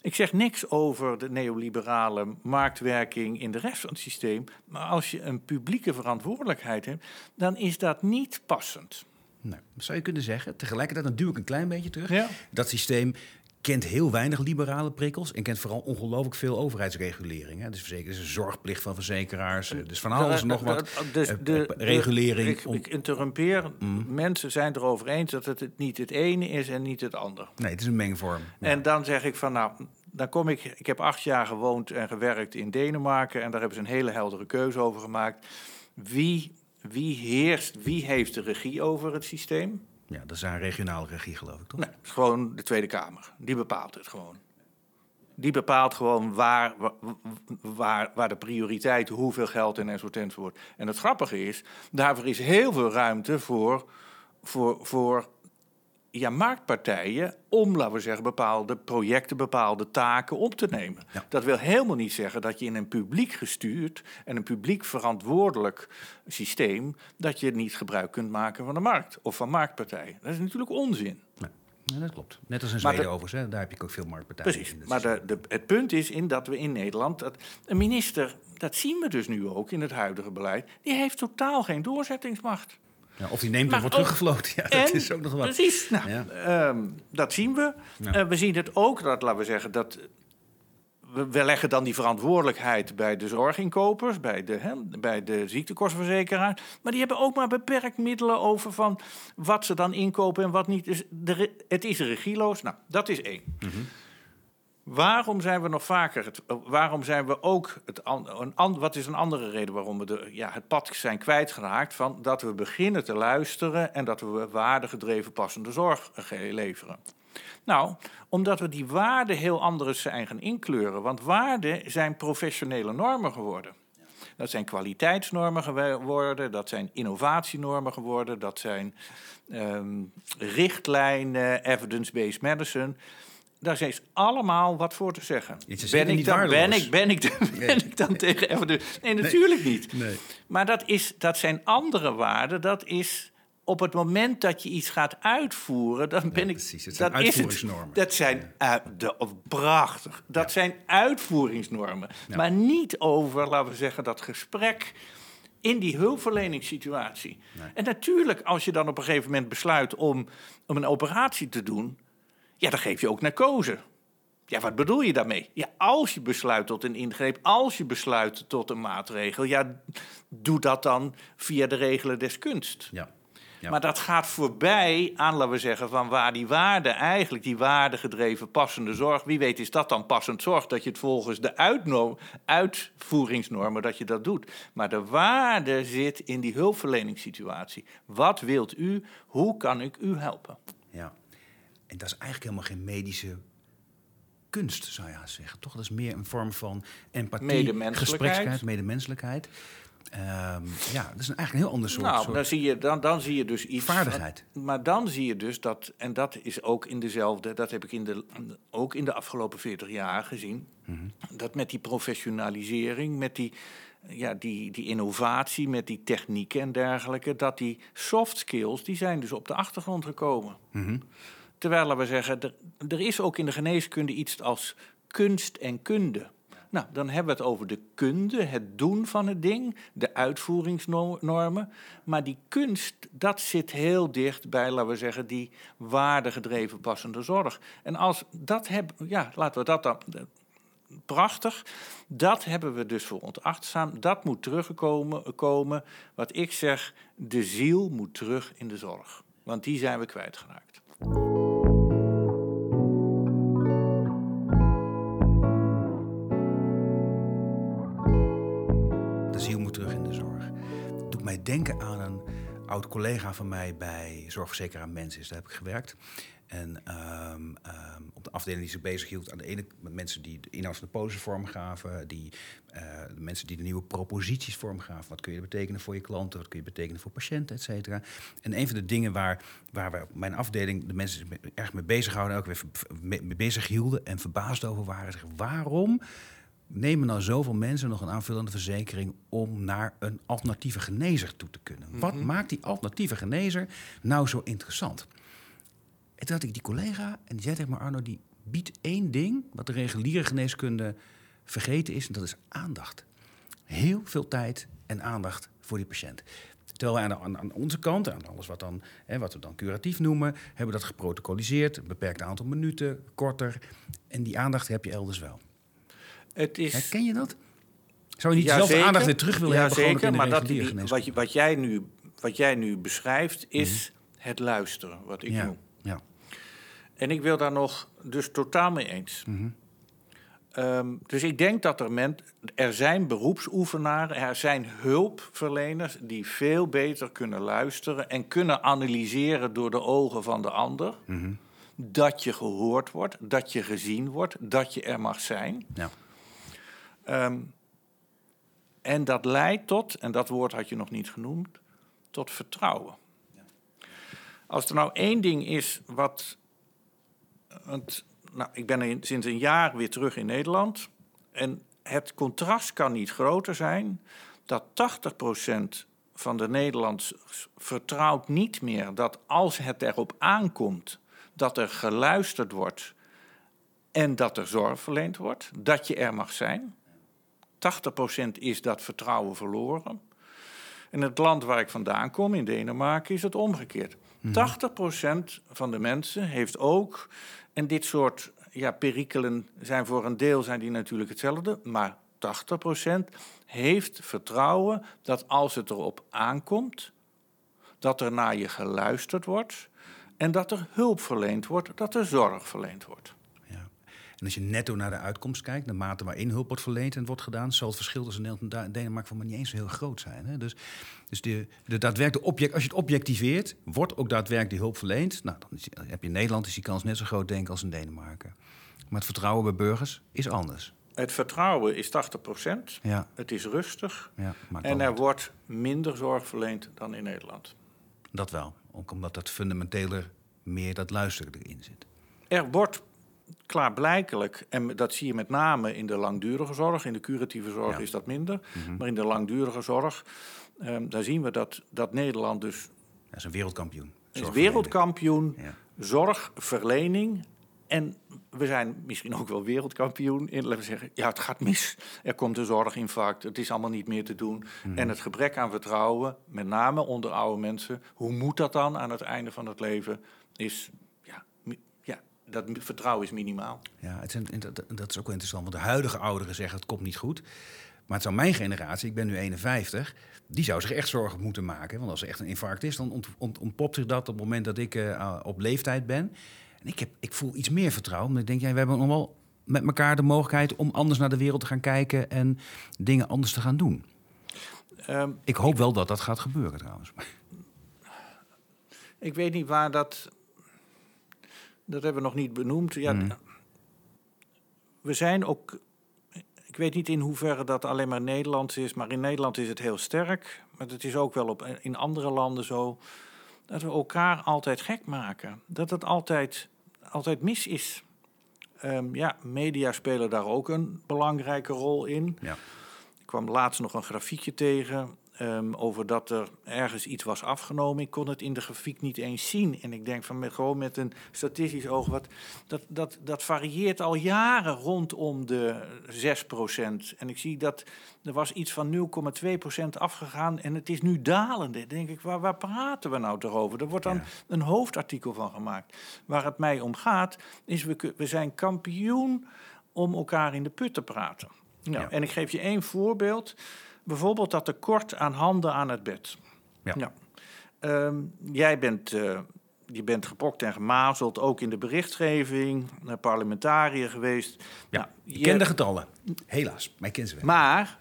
Ik zeg niks over de neoliberale marktwerking in de rest van het systeem. Maar als je een publieke verantwoordelijkheid hebt, dan is dat niet passend. Nou, zou je kunnen zeggen, tegelijkertijd, dan duw ik een klein beetje terug. Ja. Dat systeem kent heel weinig liberale prikkels en kent vooral ongelooflijk veel overheidsregulering. Hè. Dus verzekering, dus zorgplicht van verzekeraars, dus van alles nog wat. Dus de, regulering. ik, ik interrumpeer. Mm. Mensen zijn erover eens dat het niet het ene is en niet het andere. Nee, het is een mengvorm. En dan zeg ik van nou, dan kom ik. Ik heb acht jaar gewoond en gewerkt in Denemarken en daar hebben ze een hele heldere keuze over gemaakt. Wie, wie heerst, wie heeft de regie over het systeem? Ja, dat is een regionale regie, geloof ik, toch? Nee, gewoon de Tweede Kamer. Die bepaalt het gewoon. Die bepaalt gewoon waar, waar, waar de prioriteit, hoeveel geld en enzovoort wordt. En het grappige is, daarvoor is heel veel ruimte voor, voor, voor ja, marktpartijen om, laten we zeggen, bepaalde projecten, bepaalde taken op te nemen. Dat wil helemaal niet zeggen dat je in een publiek gestuurd en een publiek verantwoordelijk systeem, dat je niet gebruik kunt maken van de markt of van marktpartijen. Dat is natuurlijk onzin. Ja, dat klopt. Net als in Zweden overigens, daar heb je ook veel marktpartijen. Precies, maar de, de, het punt is in dat we in Nederland... Dat een minister, dat zien we dus nu ook in het huidige beleid... die heeft totaal geen doorzettingsmacht. Ja, of die neemt en wordt teruggefloten. Ja, dat is ook nog wat. Precies, nou, ehm, dat zien we. Uh, we zien het ook, dat, laten we zeggen, dat we, leggen dan die verantwoordelijkheid bij de zorginkopers, bij de, hè, bij de ziektekostenverzekeraar. Maar die hebben ook maar beperkt middelen over van wat ze dan inkopen en wat niet. Dus de, het is regieloos. Nou, dat is één. Mm Waarom zijn we nog vaker, het, eh, waarom zijn we ook, het, een, wat is een andere reden waarom we de, ja, het pad zijn kwijtgeraakt van dat we beginnen te luisteren en dat we waardegedreven passende zorg leveren? Nou, omdat we die waarden heel anders zijn gaan inkleuren. Want waarden zijn professionele normen geworden. Dat zijn kwaliteitsnormen geworden, dat zijn innovatienormen geworden, dat zijn um, richtlijnen, evidence-based medicine daar is allemaal wat voor te zeggen. Ben ik, dan, ben, ik, ben, ik, ben ik dan tegen even Nee, natuurlijk niet. Nee. Maar dat, is, dat zijn andere waarden. Dat is op het moment dat je iets gaat uitvoeren, dan ben ik. Precies, het zijn dat uitvoeringsnormen. Dat zijn uh, de, prachtig. Dat zijn uitvoeringsnormen. Maar niet over, laten we zeggen, dat gesprek in die hulpverleningssituatie. En natuurlijk, als je dan op een gegeven moment besluit om, om een operatie te doen ja, dan geef je ook narcose. Ja, wat bedoel je daarmee? Ja, als je besluit tot een ingreep, als je besluit tot een maatregel, ja, doe dat dan via de regelen des kunst. Ja. Ja. Maar dat gaat voorbij aan, laten we zeggen, van waar die waarde eigenlijk, die waardegedreven passende zorg, wie weet is dat dan passend zorg, dat je het volgens de uitvoeringsnormen, dat je dat doet. Maar de waarde zit in die hulpverleningssituatie. Wat wilt u? Hoe kan ik u helpen? En dat is eigenlijk helemaal geen medische kunst, zou je haast zeggen. Toch, dat is meer een vorm van empathie, Medemenselijkheid. medemenselijkheid. Ehm, ja, dat is een, eigenlijk een heel ander soort, nou, soort dan zie, je, dan, dan zie je dus iets. vaardigheid. Maar dan zie je dus dat, en dat is ook in dezelfde, dat heb ik in de, ook in de afgelopen 40 jaar gezien, Mhm. dat met die professionalisering, met die, ja, die, die innovatie, met die technieken en dergelijke, dat die soft skills, die zijn dus op de achtergrond gekomen. Mhm. Terwijl we zeggen, er, is ook in de geneeskunde iets als kunst en kunde. Nou, dan hebben we het over de kunde, het doen van het ding, de uitvoeringsnormen. Maar die kunst, dat zit heel dicht bij, laten we zeggen, die waardegedreven passende zorg. En als dat hebben, ja, laten we dat dan. Prachtig. Dat hebben we dus voor ontachtzaam. Dat moet terugkomen. Komen. Wat ik zeg, de ziel moet terug in de zorg. Want die zijn we kwijtgeraakt. Denken aan een oud collega van mij bij Zorgverzekeraar Mensis. Daar heb ik gewerkt. En ehm, ehm, op de afdeling die zich bezighield aan de ene met mensen die de inhoud van de polissen vormgaven, die, eh, de mensen die de nieuwe proposities vormgaven. Wat kun je betekenen voor je klanten, wat kun je betekenen voor patiënten, et cetera. En een van de dingen waar, waar we op mijn afdeling de mensen erg mee bezighouden, ook weer mee bezig hielden en verbaasd over waren, zeggen, waarom nemen nou zoveel mensen nog een aanvullende verzekering om naar een alternatieve genezer toe te kunnen? Wat maakt die alternatieve genezer nou zo interessant? En toen had ik die collega en die zei tegen me, Arno, die biedt één ding wat de reguliere geneeskunde vergeten is, en dat is aandacht. Heel veel tijd en aandacht voor die patiënt. Terwijl wij aan, aan, onze kant, aan alles wat, dan, hè, wat we dan curatief noemen, hebben we dat geprotocoliseerd, een beperkt aantal minuten, korter. En die aandacht heb je elders wel. Het is. Herken je dat? Zou je niet Ja, zeker. aandacht weer terug willen Ja, hebben? zeker, maar dat, die- wat, je, wat, jij nu, wat jij nu beschrijft is het luisteren, wat ik ja, noem. ja. En ik wil daar nog dus totaal mee eens. Mhm. Ehm, dus ik denk dat er, men, er zijn beroepsoefenaren, er zijn hulpverleners die veel beter kunnen luisteren en kunnen analyseren door de ogen van de ander. Mhm. Dat je gehoord wordt, dat je gezien wordt, dat je er mag zijn. ja. Ehm, en dat leidt tot, en dat woord had je nog niet genoemd, tot vertrouwen. Als er nou één ding is wat. Want, nou, ik ben in- sinds een jaar weer terug in Nederland. En het contrast kan niet groter zijn dat 80% van de Nederlanders vertrouwt niet meer dat als het erop aankomt dat er geluisterd wordt en dat er zorg verleend wordt, dat je er mag zijn. 80% is dat vertrouwen verloren. In het land waar ik vandaan kom, in Denemarken, is het omgekeerd. 80% van de mensen heeft ook, en dit soort ja, perikelen zijn voor een deel zijn die natuurlijk hetzelfde, maar 80% heeft vertrouwen dat als het erop aankomt, dat er naar je geluisterd wordt en dat er hulp verleend wordt, dat er zorg verleend wordt. En als je netto naar de uitkomst kijkt, de mate waarin hulp wordt verleend en wordt gedaan, zal het verschil tussen Nederland en Denemarken van mij niet eens zo heel groot zijn. Hè? Dus, dus de, de daadwerkelijke object, als je het objectiveert, wordt ook daadwerkelijk die hulp verleend. Nou, dan, is- dan heb je in Nederland is die kans net zo groot, denk ik, als in Denemarken. Maar het vertrouwen bij burgers is anders. Het vertrouwen is 80%, Ja, het is rustig ja en er wordt minder zorg verleend dan in Nederland. Dat wel. Ook omdat dat fundamenteler meer dat luisteren erin zit. Er wordt klaarblijkelijk, en dat zie je met name in de langdurige zorg, in de curatieve zorg Ja. Mhm. is dat minder, maar in de langdurige zorg, ehm, daar zien we dat, dat Nederland dus Dat is een wereldkampioen. is wereldkampioen Ja. zorgverlening. En we zijn misschien ook wel wereldkampioen in, laten we zeggen, ja, het gaat mis. Er komt een zorginfarct, het is allemaal niet meer te doen. Mhm. En het gebrek aan vertrouwen, met name onder oude mensen, hoe moet dat dan aan het einde van het leven, is, dat vertrouwen is minimaal. Ja, het een- dat, dat is ook wel interessant, want de huidige ouderen zeggen het komt niet goed. Maar het zou mijn generatie, ik ben nu 51, die zou zich echt zorgen moeten maken. Want als er echt een infarct is, dan ont, ont- ontpopt zich dat op het moment dat ik eh, op leeftijd ben. En ik, heb, ik voel iets meer vertrouwen, ik denk, ja, we hebben nog wel met elkaar de mogelijkheid om anders naar de wereld te gaan kijken en dingen anders te gaan doen. Ehm, Ik hoop wel dat dat gaat gebeuren trouwens. ik weet niet waar dat, dat hebben we nog niet benoemd. Ja, Mhm. we zijn ook. Ik weet niet in hoeverre dat alleen maar Nederlands is, maar in Nederland is het heel sterk. Maar het is ook wel op, in andere landen zo. Dat we elkaar altijd gek maken. Dat het altijd, altijd mis is. Ehm, ja, media spelen daar ook een belangrijke rol in. Ja. Ik kwam laatst nog een grafiekje tegen ehm, over dat er ergens iets was afgenomen. Ik kon het in de grafiek niet eens zien. En ik denk van met, gewoon met een statistisch oog, wat, dat, dat, dat varieert al jaren rondom de 6%. En ik zie dat er was iets van 0,2% afgegaan en het is nu dalende. Dan denk ik, waar, waar praten we nou toch over? Er wordt dan Ja. een hoofdartikel van gemaakt. Waar het mij om gaat, is we, we zijn kampioen om elkaar in de put te praten. Nou, Ja. En ik geef je één voorbeeld. Bijvoorbeeld dat tekort aan handen aan het bed. Ja. Ehm, jij bent, eh, je bent gepokt en gemazeld, ook in de berichtgeving, eh, parlementariër geweest. Ja, Nou, ik je- ken de getallen. Helaas, mij kennen ze wel. Maar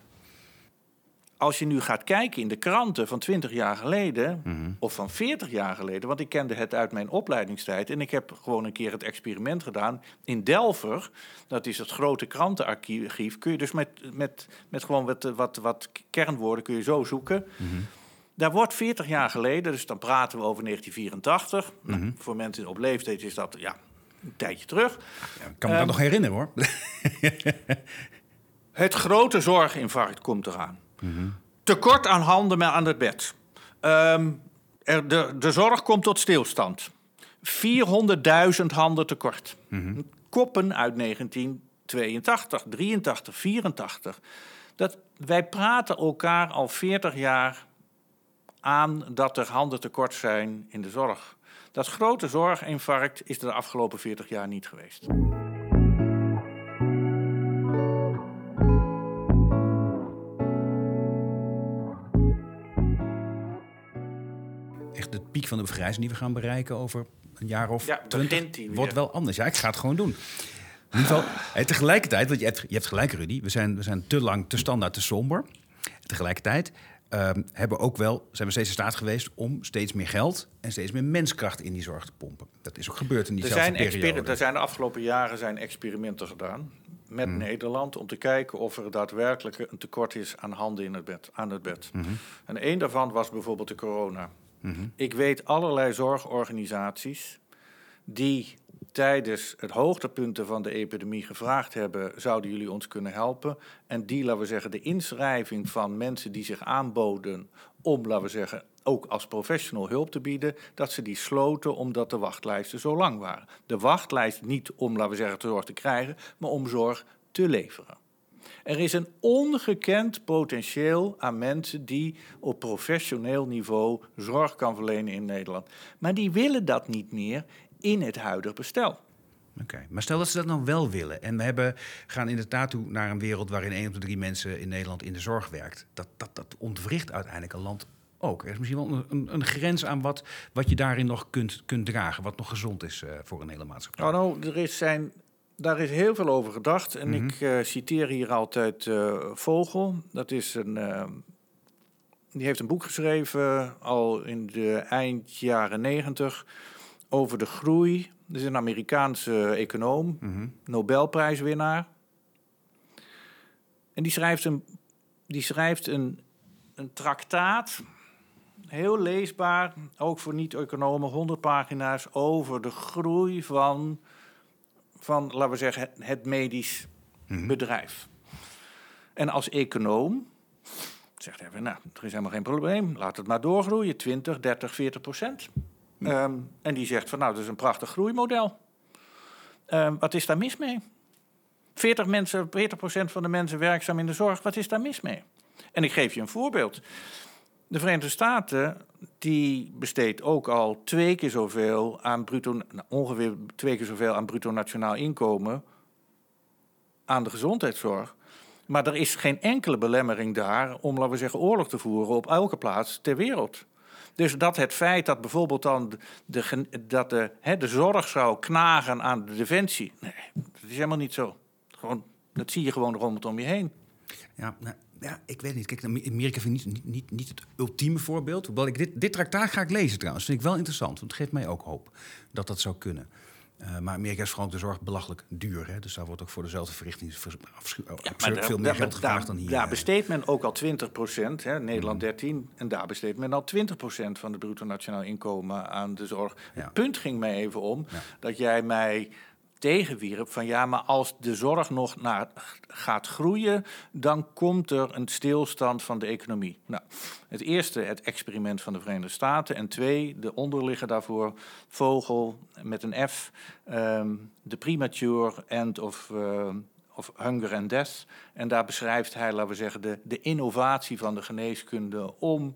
als je nu gaat kijken in de kranten van 20 jaar geleden Mhm. of van 40 jaar geleden, want ik kende het uit mijn opleidingstijd en ik heb gewoon een keer het experiment gedaan in Delver. Dat is het grote krantenarchief. Kun je dus met, met, met gewoon wat, wat, wat kernwoorden kun je zo zoeken. Daar wordt 40 jaar geleden, dus dan praten we over 1984. Nou, voor mensen op leeftijd is dat ja, een tijdje terug. Ja, ik kan me Ehm, dat nog herinneren hoor. Het grote zorginfarct komt eraan. Tekort aan handen aan het bed. Ehm, er, de, de zorg komt tot stilstand. 400.000 handen tekort. Koppen uit 1982, 83, 84. Dat, wij praten elkaar al 40 jaar aan dat er handen tekort zijn in de zorg. Dat grote zorginfarct is er de afgelopen 40 jaar niet geweest. De piek van de vergrijzing die we gaan bereiken over een jaar of Ja, twintig begint die weer. wordt wel anders. Ja, ik ga het gewoon doen. In ieder geval, eh, tegelijkertijd, want je hebt, je hebt gelijk Rudy, we zijn, we zijn te lang, te standaard, te somber. Tegelijkertijd ehm, hebben ook wel, zijn we steeds in staat geweest om steeds meer geld en steeds meer menskracht in die zorg te pompen. Dat is ook gebeurd in Er diezelfde zijn, periode. er zijn de afgelopen jaren zijn experimenten gedaan met Hmm. Nederland om te kijken of er daadwerkelijk een tekort is aan handen in het bed, aan het bed. Hmm. En één daarvan was bijvoorbeeld de corona. Hmm. Ik weet allerlei zorgorganisaties die tijdens het hoogtepunten van de epidemie gevraagd hebben: zouden jullie ons kunnen helpen? En die, laten we zeggen, de inschrijving van mensen die zich aanboden om, laten we zeggen, ook als professional hulp te bieden, dat ze die sloten omdat de wachtlijsten zo lang waren. De wachtlijst niet om, laten we zeggen, zorg te krijgen, maar om zorg te leveren. Er is een ongekend potentieel aan mensen die op professioneel niveau zorg kan verlenen in Nederland. Maar die willen dat niet meer in het huidige bestel. Oké, maar stel dat ze dat nou wel willen. En we hebben, gaan inderdaad toe naar een wereld waarin één op de drie mensen in Nederland in de zorg werkt. Dat, dat, dat ontwricht uiteindelijk een land ook. Er is misschien wel een, een, grens aan wat, wat je daarin nog kunt, kunt dragen. Wat nog gezond is eh, voor een hele maatschappij. Nou, nou er is zijn, daar is heel veel over gedacht. En ik eh, citeer hier altijd eh, Vogel. Dat is een. eh, die heeft een boek geschreven al in de eind jaren negentig over de groei. Dat is een Amerikaanse econoom, Mhm. Nobelprijswinnaar. En die schrijft een, die schrijft een, een traktaat, heel leesbaar, ook voor niet-economen, 100 pagina's, over de groei van, van laten we zeggen, het, medisch bedrijf. En als econoom zegt hij, nou, er is helemaal geen probleem, laat het maar doorgroeien, 20, 30, 40 procent. Ehm, en die zegt van, nou, dat is een prachtig groeimodel. Ehm, wat is daar mis mee? 40, mensen, 40% van de mensen werkzaam in de zorg, wat is daar mis mee? En ik geef je een voorbeeld. De Verenigde Staten die besteedt ook al twee keer zoveel aan bruto, nou, ongeveer twee keer zoveel aan bruto nationaal inkomen aan de gezondheidszorg. Maar er is geen enkele belemmering daar om, laten we zeggen, oorlog te voeren op elke plaats ter wereld. Dus dat het feit dat bijvoorbeeld dan de, dat de, hè, de zorg zou knagen aan de defensie, nee, dat is helemaal niet zo. Gewoon, dat zie je gewoon rondom je heen. Ja, ja, ik weet niet. Kijk, Amerika vind ik niet, niet, niet, het ultieme voorbeeld. Hoewel ik dit, dit traktaat ga ik lezen trouwens. vind ik wel interessant, want het geeft mij ook hoop dat dat zou kunnen. Uh, maar Amerika is vooral ook de zorg belachelijk duur. Hè? Dus daar wordt ook voor dezelfde verrichting ja, veel meer geld gevraagd dan hier. Daar besteedt men ook al 20 procent, Nederland 13, mm. en daar besteedt men al 20 procent van het bruto nationaal inkomen aan de zorg. Het punt ging mij even om dat jij mij tegenwierp van ja, maar als de zorg nog naar, gaat groeien, dan komt er een stilstand van de economie. Nou, het eerste, het experiment van de Verenigde Staten. En twee, de onderligger daarvoor, Vogel met een F, um, The Premature End of, uh, of Hunger and Death. En daar beschrijft hij, laten we zeggen, de, de innovatie van de geneeskunde om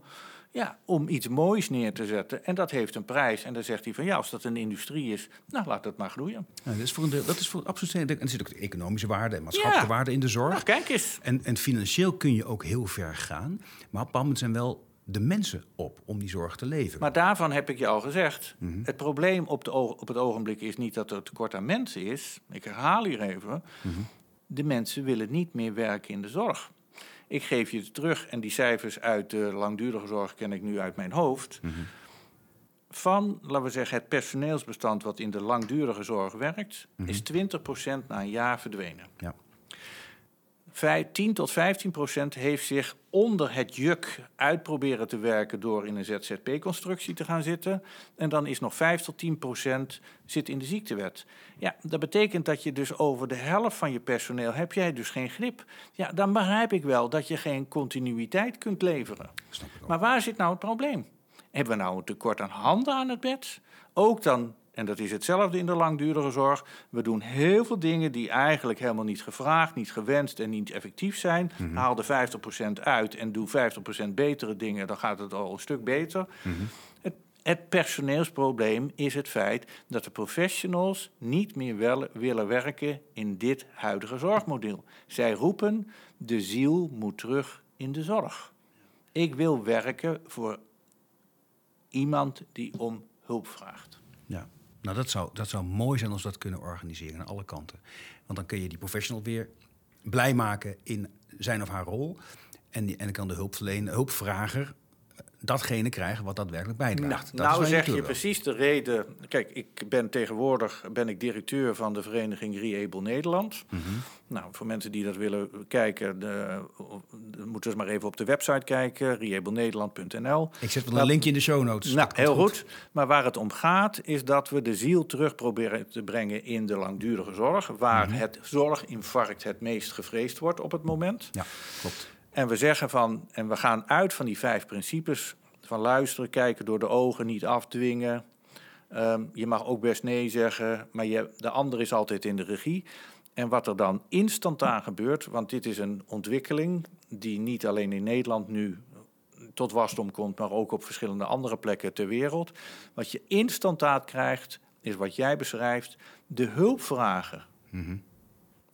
ja, om iets moois neer te zetten. En dat heeft een prijs. En dan zegt hij van ja, als dat een industrie is, nou laat dat maar groeien. Dat, is voor dat is voor absoluut. En er zit ook de economische waarde en maatschappelijke waarde in de zorg. Nou, kijk eens. En, en financieel kun je ook heel ver gaan. Maar op een zijn wel de mensen op om die zorg te leveren. Maar daarvan heb ik je al gezegd. Mhm. Het probleem op, de, op het ogenblik is niet dat er tekort aan mensen is. Ik herhaal hier even. Mhm. De mensen willen niet meer werken in de zorg. Ik geef je het terug en die cijfers uit de langdurige zorg ken ik nu uit mijn hoofd. Mhm. Van, laten we zeggen, het personeelsbestand wat in de langdurige zorg werkt, mm -hmm. is 20% na een jaar verdwenen. Ja. 10 tot 15 procent heeft zich onder het juk uitproberen te werken door in een ZZP-constructie te gaan zitten. En dan is nog 5 tot 10 procent zit in de ziektewet. Ja, dat betekent dat je dus over de helft van je personeel heb jij dus geen grip. Ja, dan begrijp ik wel dat je geen continuïteit kunt leveren. Maar waar zit nou het probleem? Hebben we nou een tekort aan handen aan het bed? Ook dan en dat is hetzelfde in de langdurige zorg. We doen heel veel dingen die eigenlijk helemaal niet gevraagd, niet gewenst en niet effectief zijn. Mm Haal de 50% uit en doe 50% betere dingen, dan gaat het al een stuk beter. Mhm. het, het, personeelsprobleem is het feit dat de professionals niet meer willen werken in dit huidige zorgmodel. Zij roepen: de ziel moet terug in de zorg. Ik wil werken voor iemand die om hulp vraagt. Nou, dat zou, dat zou mooi zijn als we dat kunnen organiseren aan alle kanten. Want dan kun je die professional weer blij maken in zijn of haar rol. En, die, en dan kan de hulpverlener, hulpvrager datgene krijgen wat daadwerkelijk bijdraagt. Nou, nou zeg je precies de reden. Kijk, ik ben tegenwoordig ben ik directeur van de vereniging Reable Nederland. Mhm. Nou, voor mensen die dat willen kijken, de, de, moeten ze maar even op de website kijken, reablenederland.nl. Ik zet wel een linkje in de show notes. Nou, heel goed. Maar waar het om gaat, is dat we de ziel terug proberen te brengen in de langdurige zorg, waar mhm. het zorginfarct het meest gevreesd wordt op het moment. Ja, klopt. En we zeggen van, en we gaan uit van die vijf principes: van luisteren, kijken door de ogen, niet afdwingen. Um, je mag ook best nee zeggen, maar je, de ander is altijd in de regie. En wat er dan instantaan gebeurt, want dit is een ontwikkeling die niet alleen in Nederland nu tot wasdom komt, maar ook op verschillende andere plekken ter wereld. Wat je instantaat krijgt, is wat jij beschrijft, de hulpvragen. Mm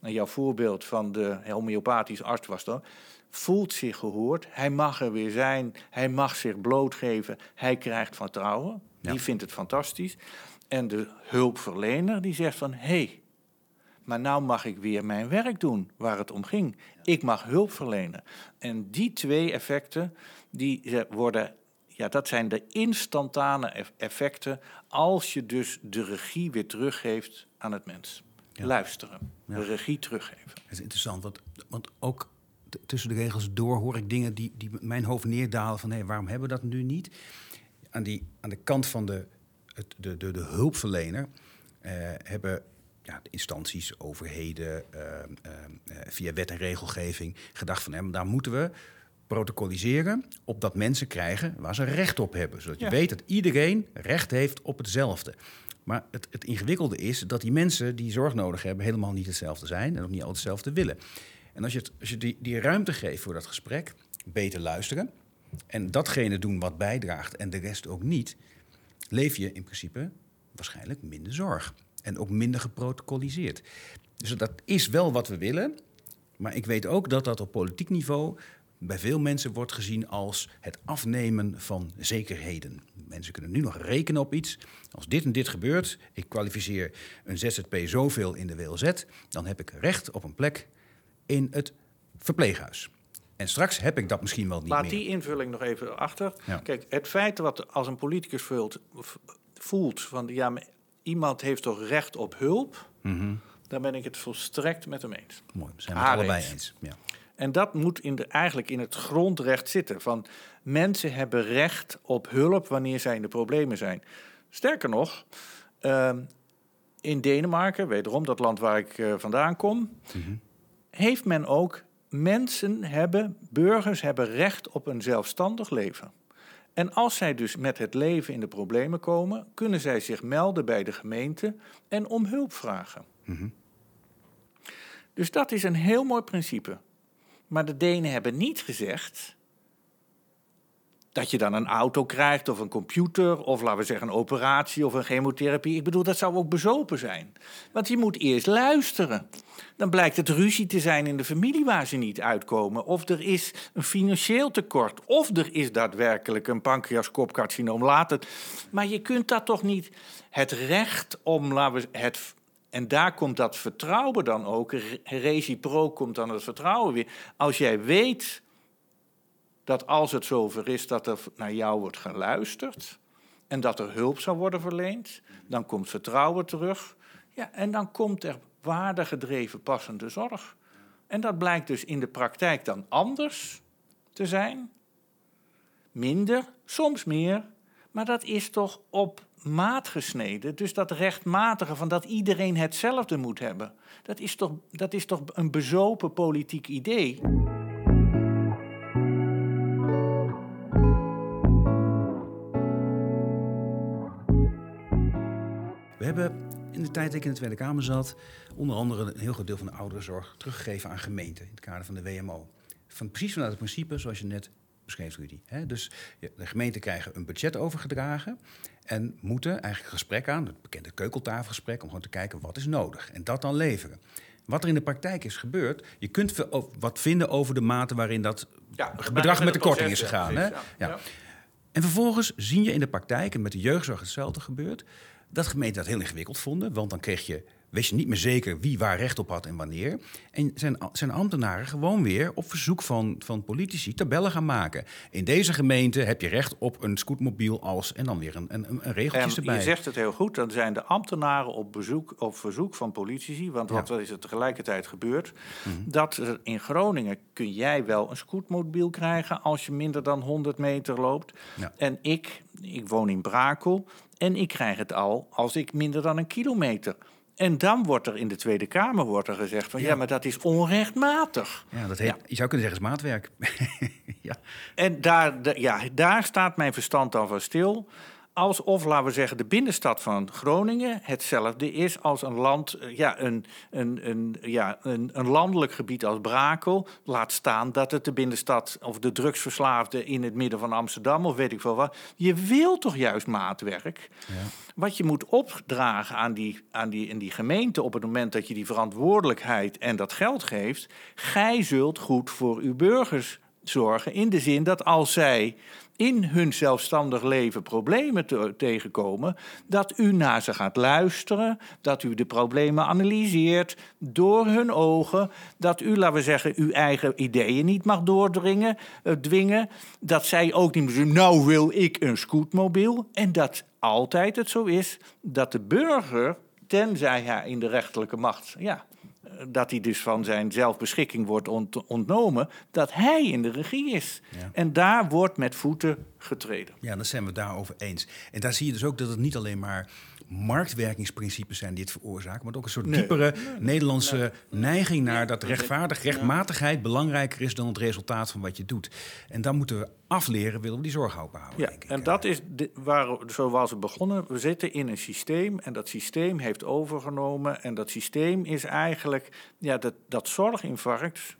En jouw voorbeeld van de homeopathische arts was dan voelt zich gehoord. Hij mag er weer zijn. Hij mag zich blootgeven. Hij krijgt vertrouwen. Die vindt het fantastisch. En de hulpverlener die zegt van... hé, hey, maar nou mag ik weer mijn werk doen waar het om ging. Ik mag hulp verlenen. En die twee effecten, die worden... Ja, dat zijn de instantane effecten als je dus de regie weer teruggeeft aan het mens. Luisteren, de regie teruggeven. Dat is interessant, want, want ook tussen de regels door hoor ik dingen die, die mijn hoofd neerdalen van hé, waarom hebben we dat nu niet? Aan, die, aan de kant van de, het, de, de, de hulpverlener eh, hebben ja, de instanties, overheden, eh, eh, via wet en regelgeving gedacht van hé, daar moeten we protocoliseren opdat mensen krijgen waar ze recht op hebben. Zodat je weet dat iedereen recht heeft op hetzelfde. Maar het, het ingewikkelde is dat die mensen die zorg nodig hebben helemaal niet hetzelfde zijn en ook niet altijd hetzelfde willen. En als je, het, als je die, die ruimte geeft voor dat gesprek, beter luisteren en datgene doen wat bijdraagt en de rest ook niet, leef je in principe waarschijnlijk minder zorg. En ook minder geprotocoliseerd. Dus dat is wel wat we willen. Maar ik weet ook dat dat op politiek niveau bij veel mensen wordt gezien als het afnemen van zekerheden. Mensen kunnen nu nog rekenen op iets. Als dit en dit gebeurt, ik kwalificeer een ZZP zoveel in de WLZ, dan heb ik recht op een plek in het verpleeghuis. En straks heb ik dat misschien wel niet Laat meer. Laat die invulling nog even achter. Kijk, het feit wat als een politicus voelt, voelt van ja, iemand heeft toch recht op hulp, Mhm. dan ben ik het volstrekt met hem eens. Mooi, we zijn we het allebei eens. Ja. En dat moet in de, eigenlijk in het grondrecht zitten. Van mensen hebben recht op hulp wanneer zij in de problemen zijn. Sterker nog, ehm, in Denemarken, wederom dat land waar ik eh, vandaan kom, heeft men ook mensen hebben, burgers hebben recht op een zelfstandig leven. En als zij dus met het leven in de problemen komen, kunnen zij zich melden bij de gemeente en om hulp vragen. Dus dat is een heel mooi principe. Maar de Denen hebben niet gezegd dat je dan een auto krijgt of een computer of laten we zeggen een operatie of een chemotherapie. Ik bedoel, dat zou ook bezopen zijn. Want je moet eerst luisteren. Dan blijkt het ruzie te zijn in de familie waar ze niet uitkomen. Of er is een financieel tekort. Of er is daadwerkelijk een pancreaskopcarcinoom. Laat het. Maar je kunt dat toch niet. Het recht om, laten we het en daar komt dat vertrouwen dan ook, re- reciprook komt dan het vertrouwen weer. Als jij weet dat als het zover is dat er naar jou wordt geluisterd en dat er hulp zou worden verleend, dan komt vertrouwen terug. Ja, en dan komt er waardegedreven passende zorg. En dat blijkt dus in de praktijk dan anders te zijn. Minder, soms meer, maar dat is toch op maat gesneden. Dus dat rechtmatige van dat iedereen hetzelfde moet hebben. Dat is toch, dat is toch een bezopen politiek idee. Hebben in de tijd dat ik in de Tweede Kamer zat, onder andere een heel groot deel van de ouderenzorg teruggegeven aan gemeenten in het kader van de WMO. Van, precies vanuit het principe zoals je net beschreef, Rudy. Dus de gemeenten krijgen een budget overgedragen en moeten eigenlijk een gesprek aan, het bekende keukeltafelgesprek, om gewoon te kijken wat is nodig en dat dan leveren. Wat er in de praktijk is gebeurd, je kunt wat vinden over de mate waarin dat Ja, bedrag met de korting is gegaan. Hè? Ja. En vervolgens zie je in de praktijk, en met de jeugdzorg hetzelfde gebeurt, dat gemeenten dat heel ingewikkeld vonden. Want dan kreeg je, wist je niet meer zeker wie waar recht op had en wanneer. En zijn, zijn ambtenaren gewoon weer op verzoek van, van politici tabellen gaan maken. In deze gemeente heb je recht op een scootmobiel als... en dan weer een, een, een regeltjes En erbij. je zegt het heel goed, dan zijn de ambtenaren op, bezoek, op verzoek van politici, want wat is er tegelijkertijd gebeurd, Mhm. dat er in Groningen kun jij wel een scootmobiel krijgen als je minder dan 100 meter loopt. Ja. En ik, ik woon in Brakel en ik krijg het al als ik minder dan een kilometer. En dan wordt er in de Tweede Kamer wordt er gezegd van ja, Ja. maar dat is onrechtmatig. Ja, dat heet, Je zou kunnen zeggen, is maatwerk. ja. En daar, ja, daar staat mijn verstand dan van stil. Alsof, laten we zeggen, de binnenstad van Groningen hetzelfde is als een land, eh, ja, een, een, een, ja, een, een landelijk gebied als Brakel. Laat staan dat het de binnenstad of de drugsverslaafde in het midden van Amsterdam of weet ik veel wat. Je wil toch juist maatwerk? Wat je moet opdragen aan die, aan die, in die gemeente op het moment dat je die verantwoordelijkheid en dat geld geeft. Gij zult goed voor uw burgers zorgen. In de zin dat als zij in hun zelfstandig leven problemen te- tegenkomen, dat u naar ze gaat luisteren, dat u de problemen analyseert door hun ogen, dat u, laten we zeggen, uw eigen ideeën niet mag doordringen, eh, dwingen, dat zij ook niet meer nou wil ik een scootmobiel, en dat altijd het zo is dat de burger, tenzij hij in de rechterlijke macht, ja, dat hij dus van zijn zelfbeschikking wordt ont- ontnomen, dat hij in de regie is. Ja. En daar wordt met voeten getreden. Ja, dan zijn we het daarover eens. En daar zie je dus ook dat het niet alleen maar marktwerkingsprincipes zijn die het veroorzaken, maar ook een soort Nee. diepere Nederlandse neiging naar dat rechtvaardig, rechtmatigheid belangrijker is dan het resultaat van wat je doet. En dan moeten we afleren, willen we die zorg houden. Ja, denk ik. en dat is de, waar, zoals we begonnen. We zitten in een systeem en dat systeem heeft overgenomen. En dat systeem is eigenlijk ja, dat, dat zorginfarct.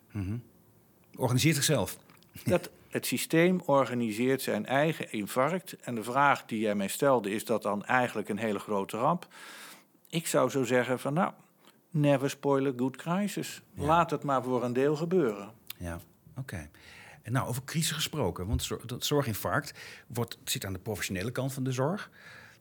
Organiseert zichzelf. Dat het systeem organiseert zijn eigen infarct. En de vraag die jij mij stelde, is dat dan eigenlijk een hele grote ramp? Ik zou zo zeggen van nou, never spoil a good crisis. Laat het maar voor een deel gebeuren. Ja, oké. En nou, over crisis gesproken, want dat zorginfarct wordt, zit aan de professionele kant van de zorg,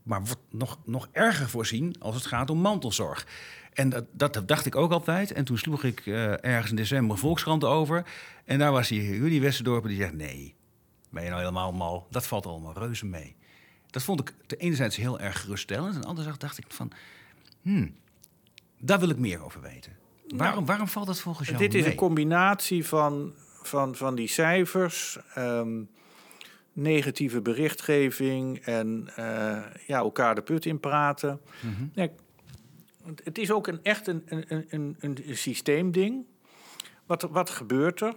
maar wordt nog, nog erger voorzien als het gaat om mantelzorg. En dat, dat dacht ik ook altijd. En toen sloeg ik eh, ergens in december Volkskrant over. En daar was die Rudy Westerdorp die zegt, nee, ben je nou helemaal mal? Dat valt allemaal reuze mee. Dat vond ik te enerzijds heel erg geruststellend. En anderzijds dacht ik van, hmm, daar wil ik meer over weten. Waarom, waarom valt dat volgens jou Dit is een combinatie van, van, van die cijfers, ehm, negatieve berichtgeving en eh, ja, elkaar de put in praten. Mhm. Ja, het- het is ook een, echt een, een, een, een, systeemding. Wat, wat gebeurt er?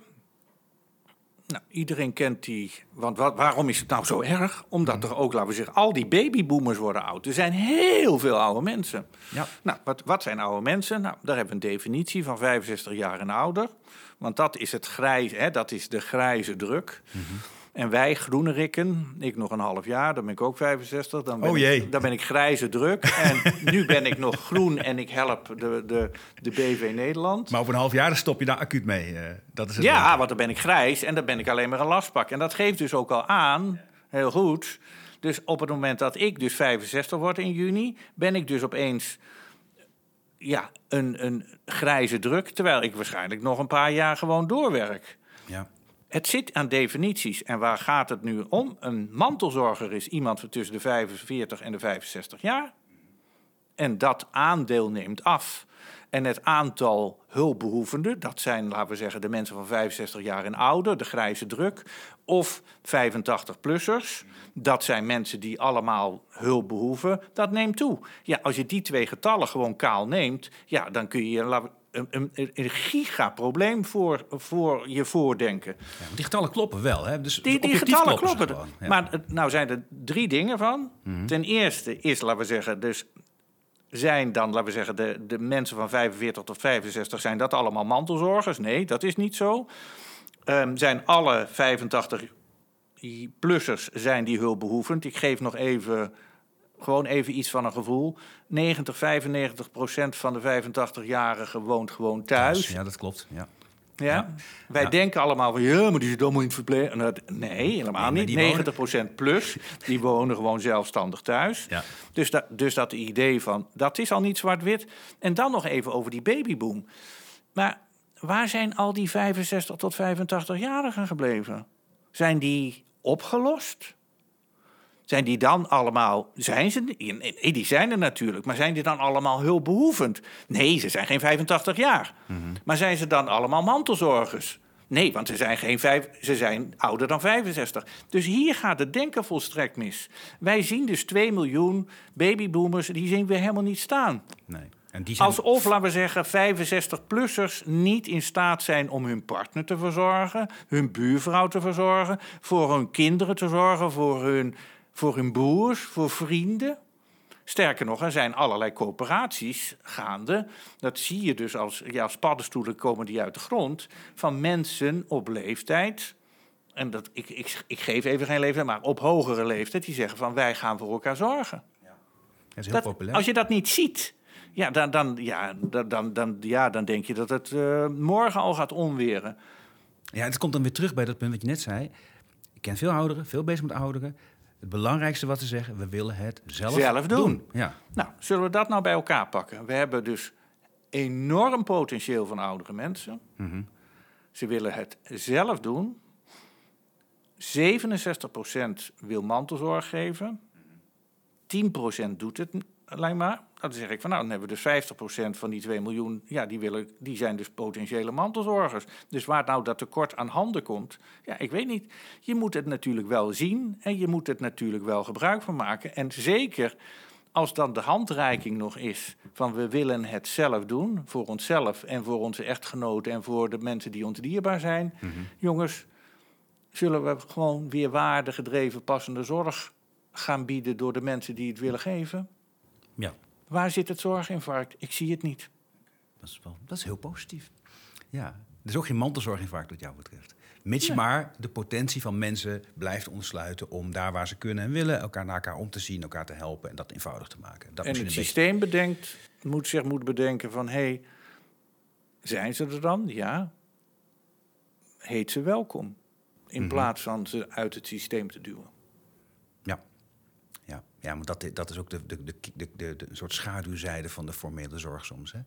Nou, iedereen kent die. Want wat, waarom is het nou zo erg? Omdat er ook, laten we zeggen, al die babyboomers worden oud. Er zijn heel veel oude mensen. Ja. Nou, wat, wat zijn oude mensen? Nou, daar hebben we een definitie van 65 jaar en ouder. Want dat is het grijze, hè, dat is de grijze druk. En wij, groene rikken, ik nog een half jaar, dan ben ik ook 65. Dan ben, Oh jee. Ik, dan ben ik grijze druk. En nu ben ik nog groen en ik help de, de, de BV Nederland. Maar op een half jaar stop je daar acuut mee. eh, dat is het Ja, want dan ben ik grijs en dan ben ik alleen maar een lastpak. En dat geeft dus ook al aan, heel goed. Dus op het moment dat ik dus 65 word in juni, ben ik dus opeens ja, een, een grijze druk. Terwijl ik waarschijnlijk nog een paar jaar gewoon doorwerk. Ja. Het zit aan definities. En waar gaat het nu om? Een mantelzorger is iemand tussen de 45 en de 65 jaar. En dat aandeel neemt af. En het aantal hulpbehoevenden, dat zijn, laten we zeggen, de mensen van 65 jaar en ouder, de grijze druk, of 85-plussers, dat zijn mensen die allemaal hulp behoeven, dat neemt toe. Ja, als je die twee getallen gewoon kaal neemt, ja, dan kun je een, een, een gigaprobleem voor, voor je voordenken. Ja, die getallen kloppen wel. Hè? Dus Die, getallen kloppen. Ja. Maar nou zijn er drie dingen van. Mhm. Ten eerste is, laten we zeggen, dus zijn dan, laten we zeggen, de, de mensen van 45 tot 65, zijn dat allemaal mantelzorgers? Nee, dat is niet zo. Ehm, zijn alle 85-plussers zijn die hulpbehoevend? Ik geef nog even, gewoon even iets van een gevoel. 90, 95 procent van de 85-jarigen woont gewoon thuis. Ja, dat klopt. Ja. Ja? Wij Ja. denken allemaal van ja, maar die zit allemaal in het verpleeg. Nee, helemaal niet. die wonen- 90% plus, die wonen gewoon zelfstandig thuis. Ja. Dus, dat, dus dat idee van, dat is al niet zwart-wit. En dan nog even over die babyboom. Maar waar zijn al die 65 tot 85-jarigen gebleven? Zijn die opgelost? Zijn die dan allemaal, zijn ze, nee, die zijn er natuurlijk, maar zijn die dan allemaal hulpbehoevend? Nee, ze zijn geen 85 jaar. Maar zijn ze dan allemaal mantelzorgers? Nee, want ze zijn, geen vijf, ze zijn ouder dan 65. Dus hier gaat het denken volstrekt mis. Wij zien dus 2 miljoen babyboomers, die zien we helemaal niet staan. Nee. En die zijn... Alsof, laten we zeggen, 65-plussers niet in staat zijn om hun partner te verzorgen, hun buurvrouw te verzorgen, voor hun kinderen te zorgen, voor hun, voor hun broers, voor vrienden. Sterker nog, er zijn allerlei coöperaties gaande. Dat zie je dus als, ja, als paddenstoelen komen die uit de grond. Van mensen op leeftijd. En dat, ik, ik, ik geef even geen leeftijd, maar op hogere leeftijd. Die zeggen van wij gaan voor elkaar zorgen. Dat is heel Dat- populair. als je dat niet ziet, ja, dan, dan, ja, dan, dan, dan, ja, dan denk je dat het eh, morgen al gaat onweren. Ja, het komt dan weer terug bij dat punt wat je net zei. Ik ken veel ouderen, veel bezig met ouderen. Het belangrijkste wat ze zeggen, we willen het zelf, Zelf doen. Ja. Nou, zullen we dat nou bij elkaar pakken? We hebben dus enorm potentieel van oudere mensen. Mhm. Ze willen het zelf doen. 67% wil mantelzorg geven. 10% doet het alleen maar. Dan zeg ik van nou, dan hebben we dus 50% van die 2 miljoen. Ja, die, willen, die zijn dus potentiële mantelzorgers. Dus waar nou dat tekort aan handen komt, ja, ik weet niet. Je moet het natuurlijk wel zien en je moet het natuurlijk wel gebruik van maken. En zeker als dan de handreiking nog is van we willen het zelf doen, voor onszelf en voor onze echtgenoten en voor de mensen die ons dierbaar zijn. Jongens, zullen we gewoon weer waardegedreven passende zorg gaan bieden door de mensen die het willen geven? ja, Waar zit het zorginfarct? Ik zie het niet. dat is, wel, dat is heel positief. Ja, er is ook geen mantelzorginfarct wat jou betreft. Mits je maar de potentie van mensen blijft ontsluiten om daar waar ze kunnen en willen elkaar naar elkaar om te zien, elkaar te helpen en dat eenvoudig te maken. Dat en het beetje- systeem bedenkt, moet zich moet bedenken van hé, hey, zijn ze er dan? Ja. Heet ze welkom. In Mhm. plaats van ze uit het systeem te duwen. Ja. Maar dat, dat is ook de, de, de, de, de, de soort schaduwzijde van de formele zorg soms. Hè?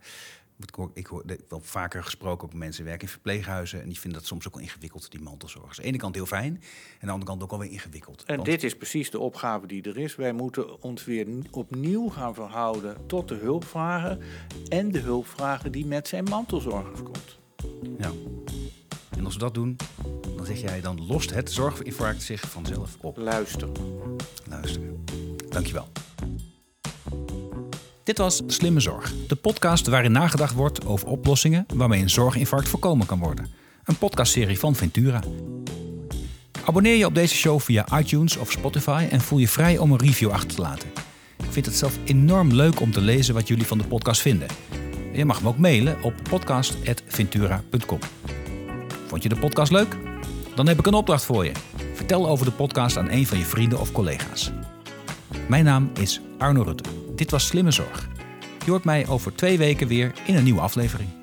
Ik hoor, ik hoor wel vaker gesproken ook mensen werken in verpleeghuizen. En die vinden dat soms ook wel ingewikkeld, die mantelzorg. Dus aan de ene kant heel fijn. En aan de andere kant ook alweer ingewikkeld. En Want- dit is precies de opgave die er is. Wij moeten ons weer opnieuw gaan verhouden tot de hulpvragen. En de hulpvragen die met zijn mantelzorgers komt. Ja. En als we dat doen, dan zeg jij, dan lost het zorginfarct zich vanzelf op. Luister. Luisteren. Dankjewel. Dit was Slimme Zorg, de podcast waarin nagedacht wordt over oplossingen waarmee een zorginfarct voorkomen kan worden. Een podcastserie van Ventura. Abonneer je op deze show via iTunes of Spotify en voel je vrij om een review achter te laten. Ik vind het zelf enorm leuk om te lezen wat jullie van de podcast vinden. Je mag me ook mailen op podcast.ventura.com. Vond je de podcast leuk? Dan heb ik een opdracht voor je. Vertel over de podcast aan een van je vrienden of collega's. Mijn naam is Arno Rutte. Dit was Slimme Zorg. Je hoort mij over twee weken weer in een nieuwe aflevering.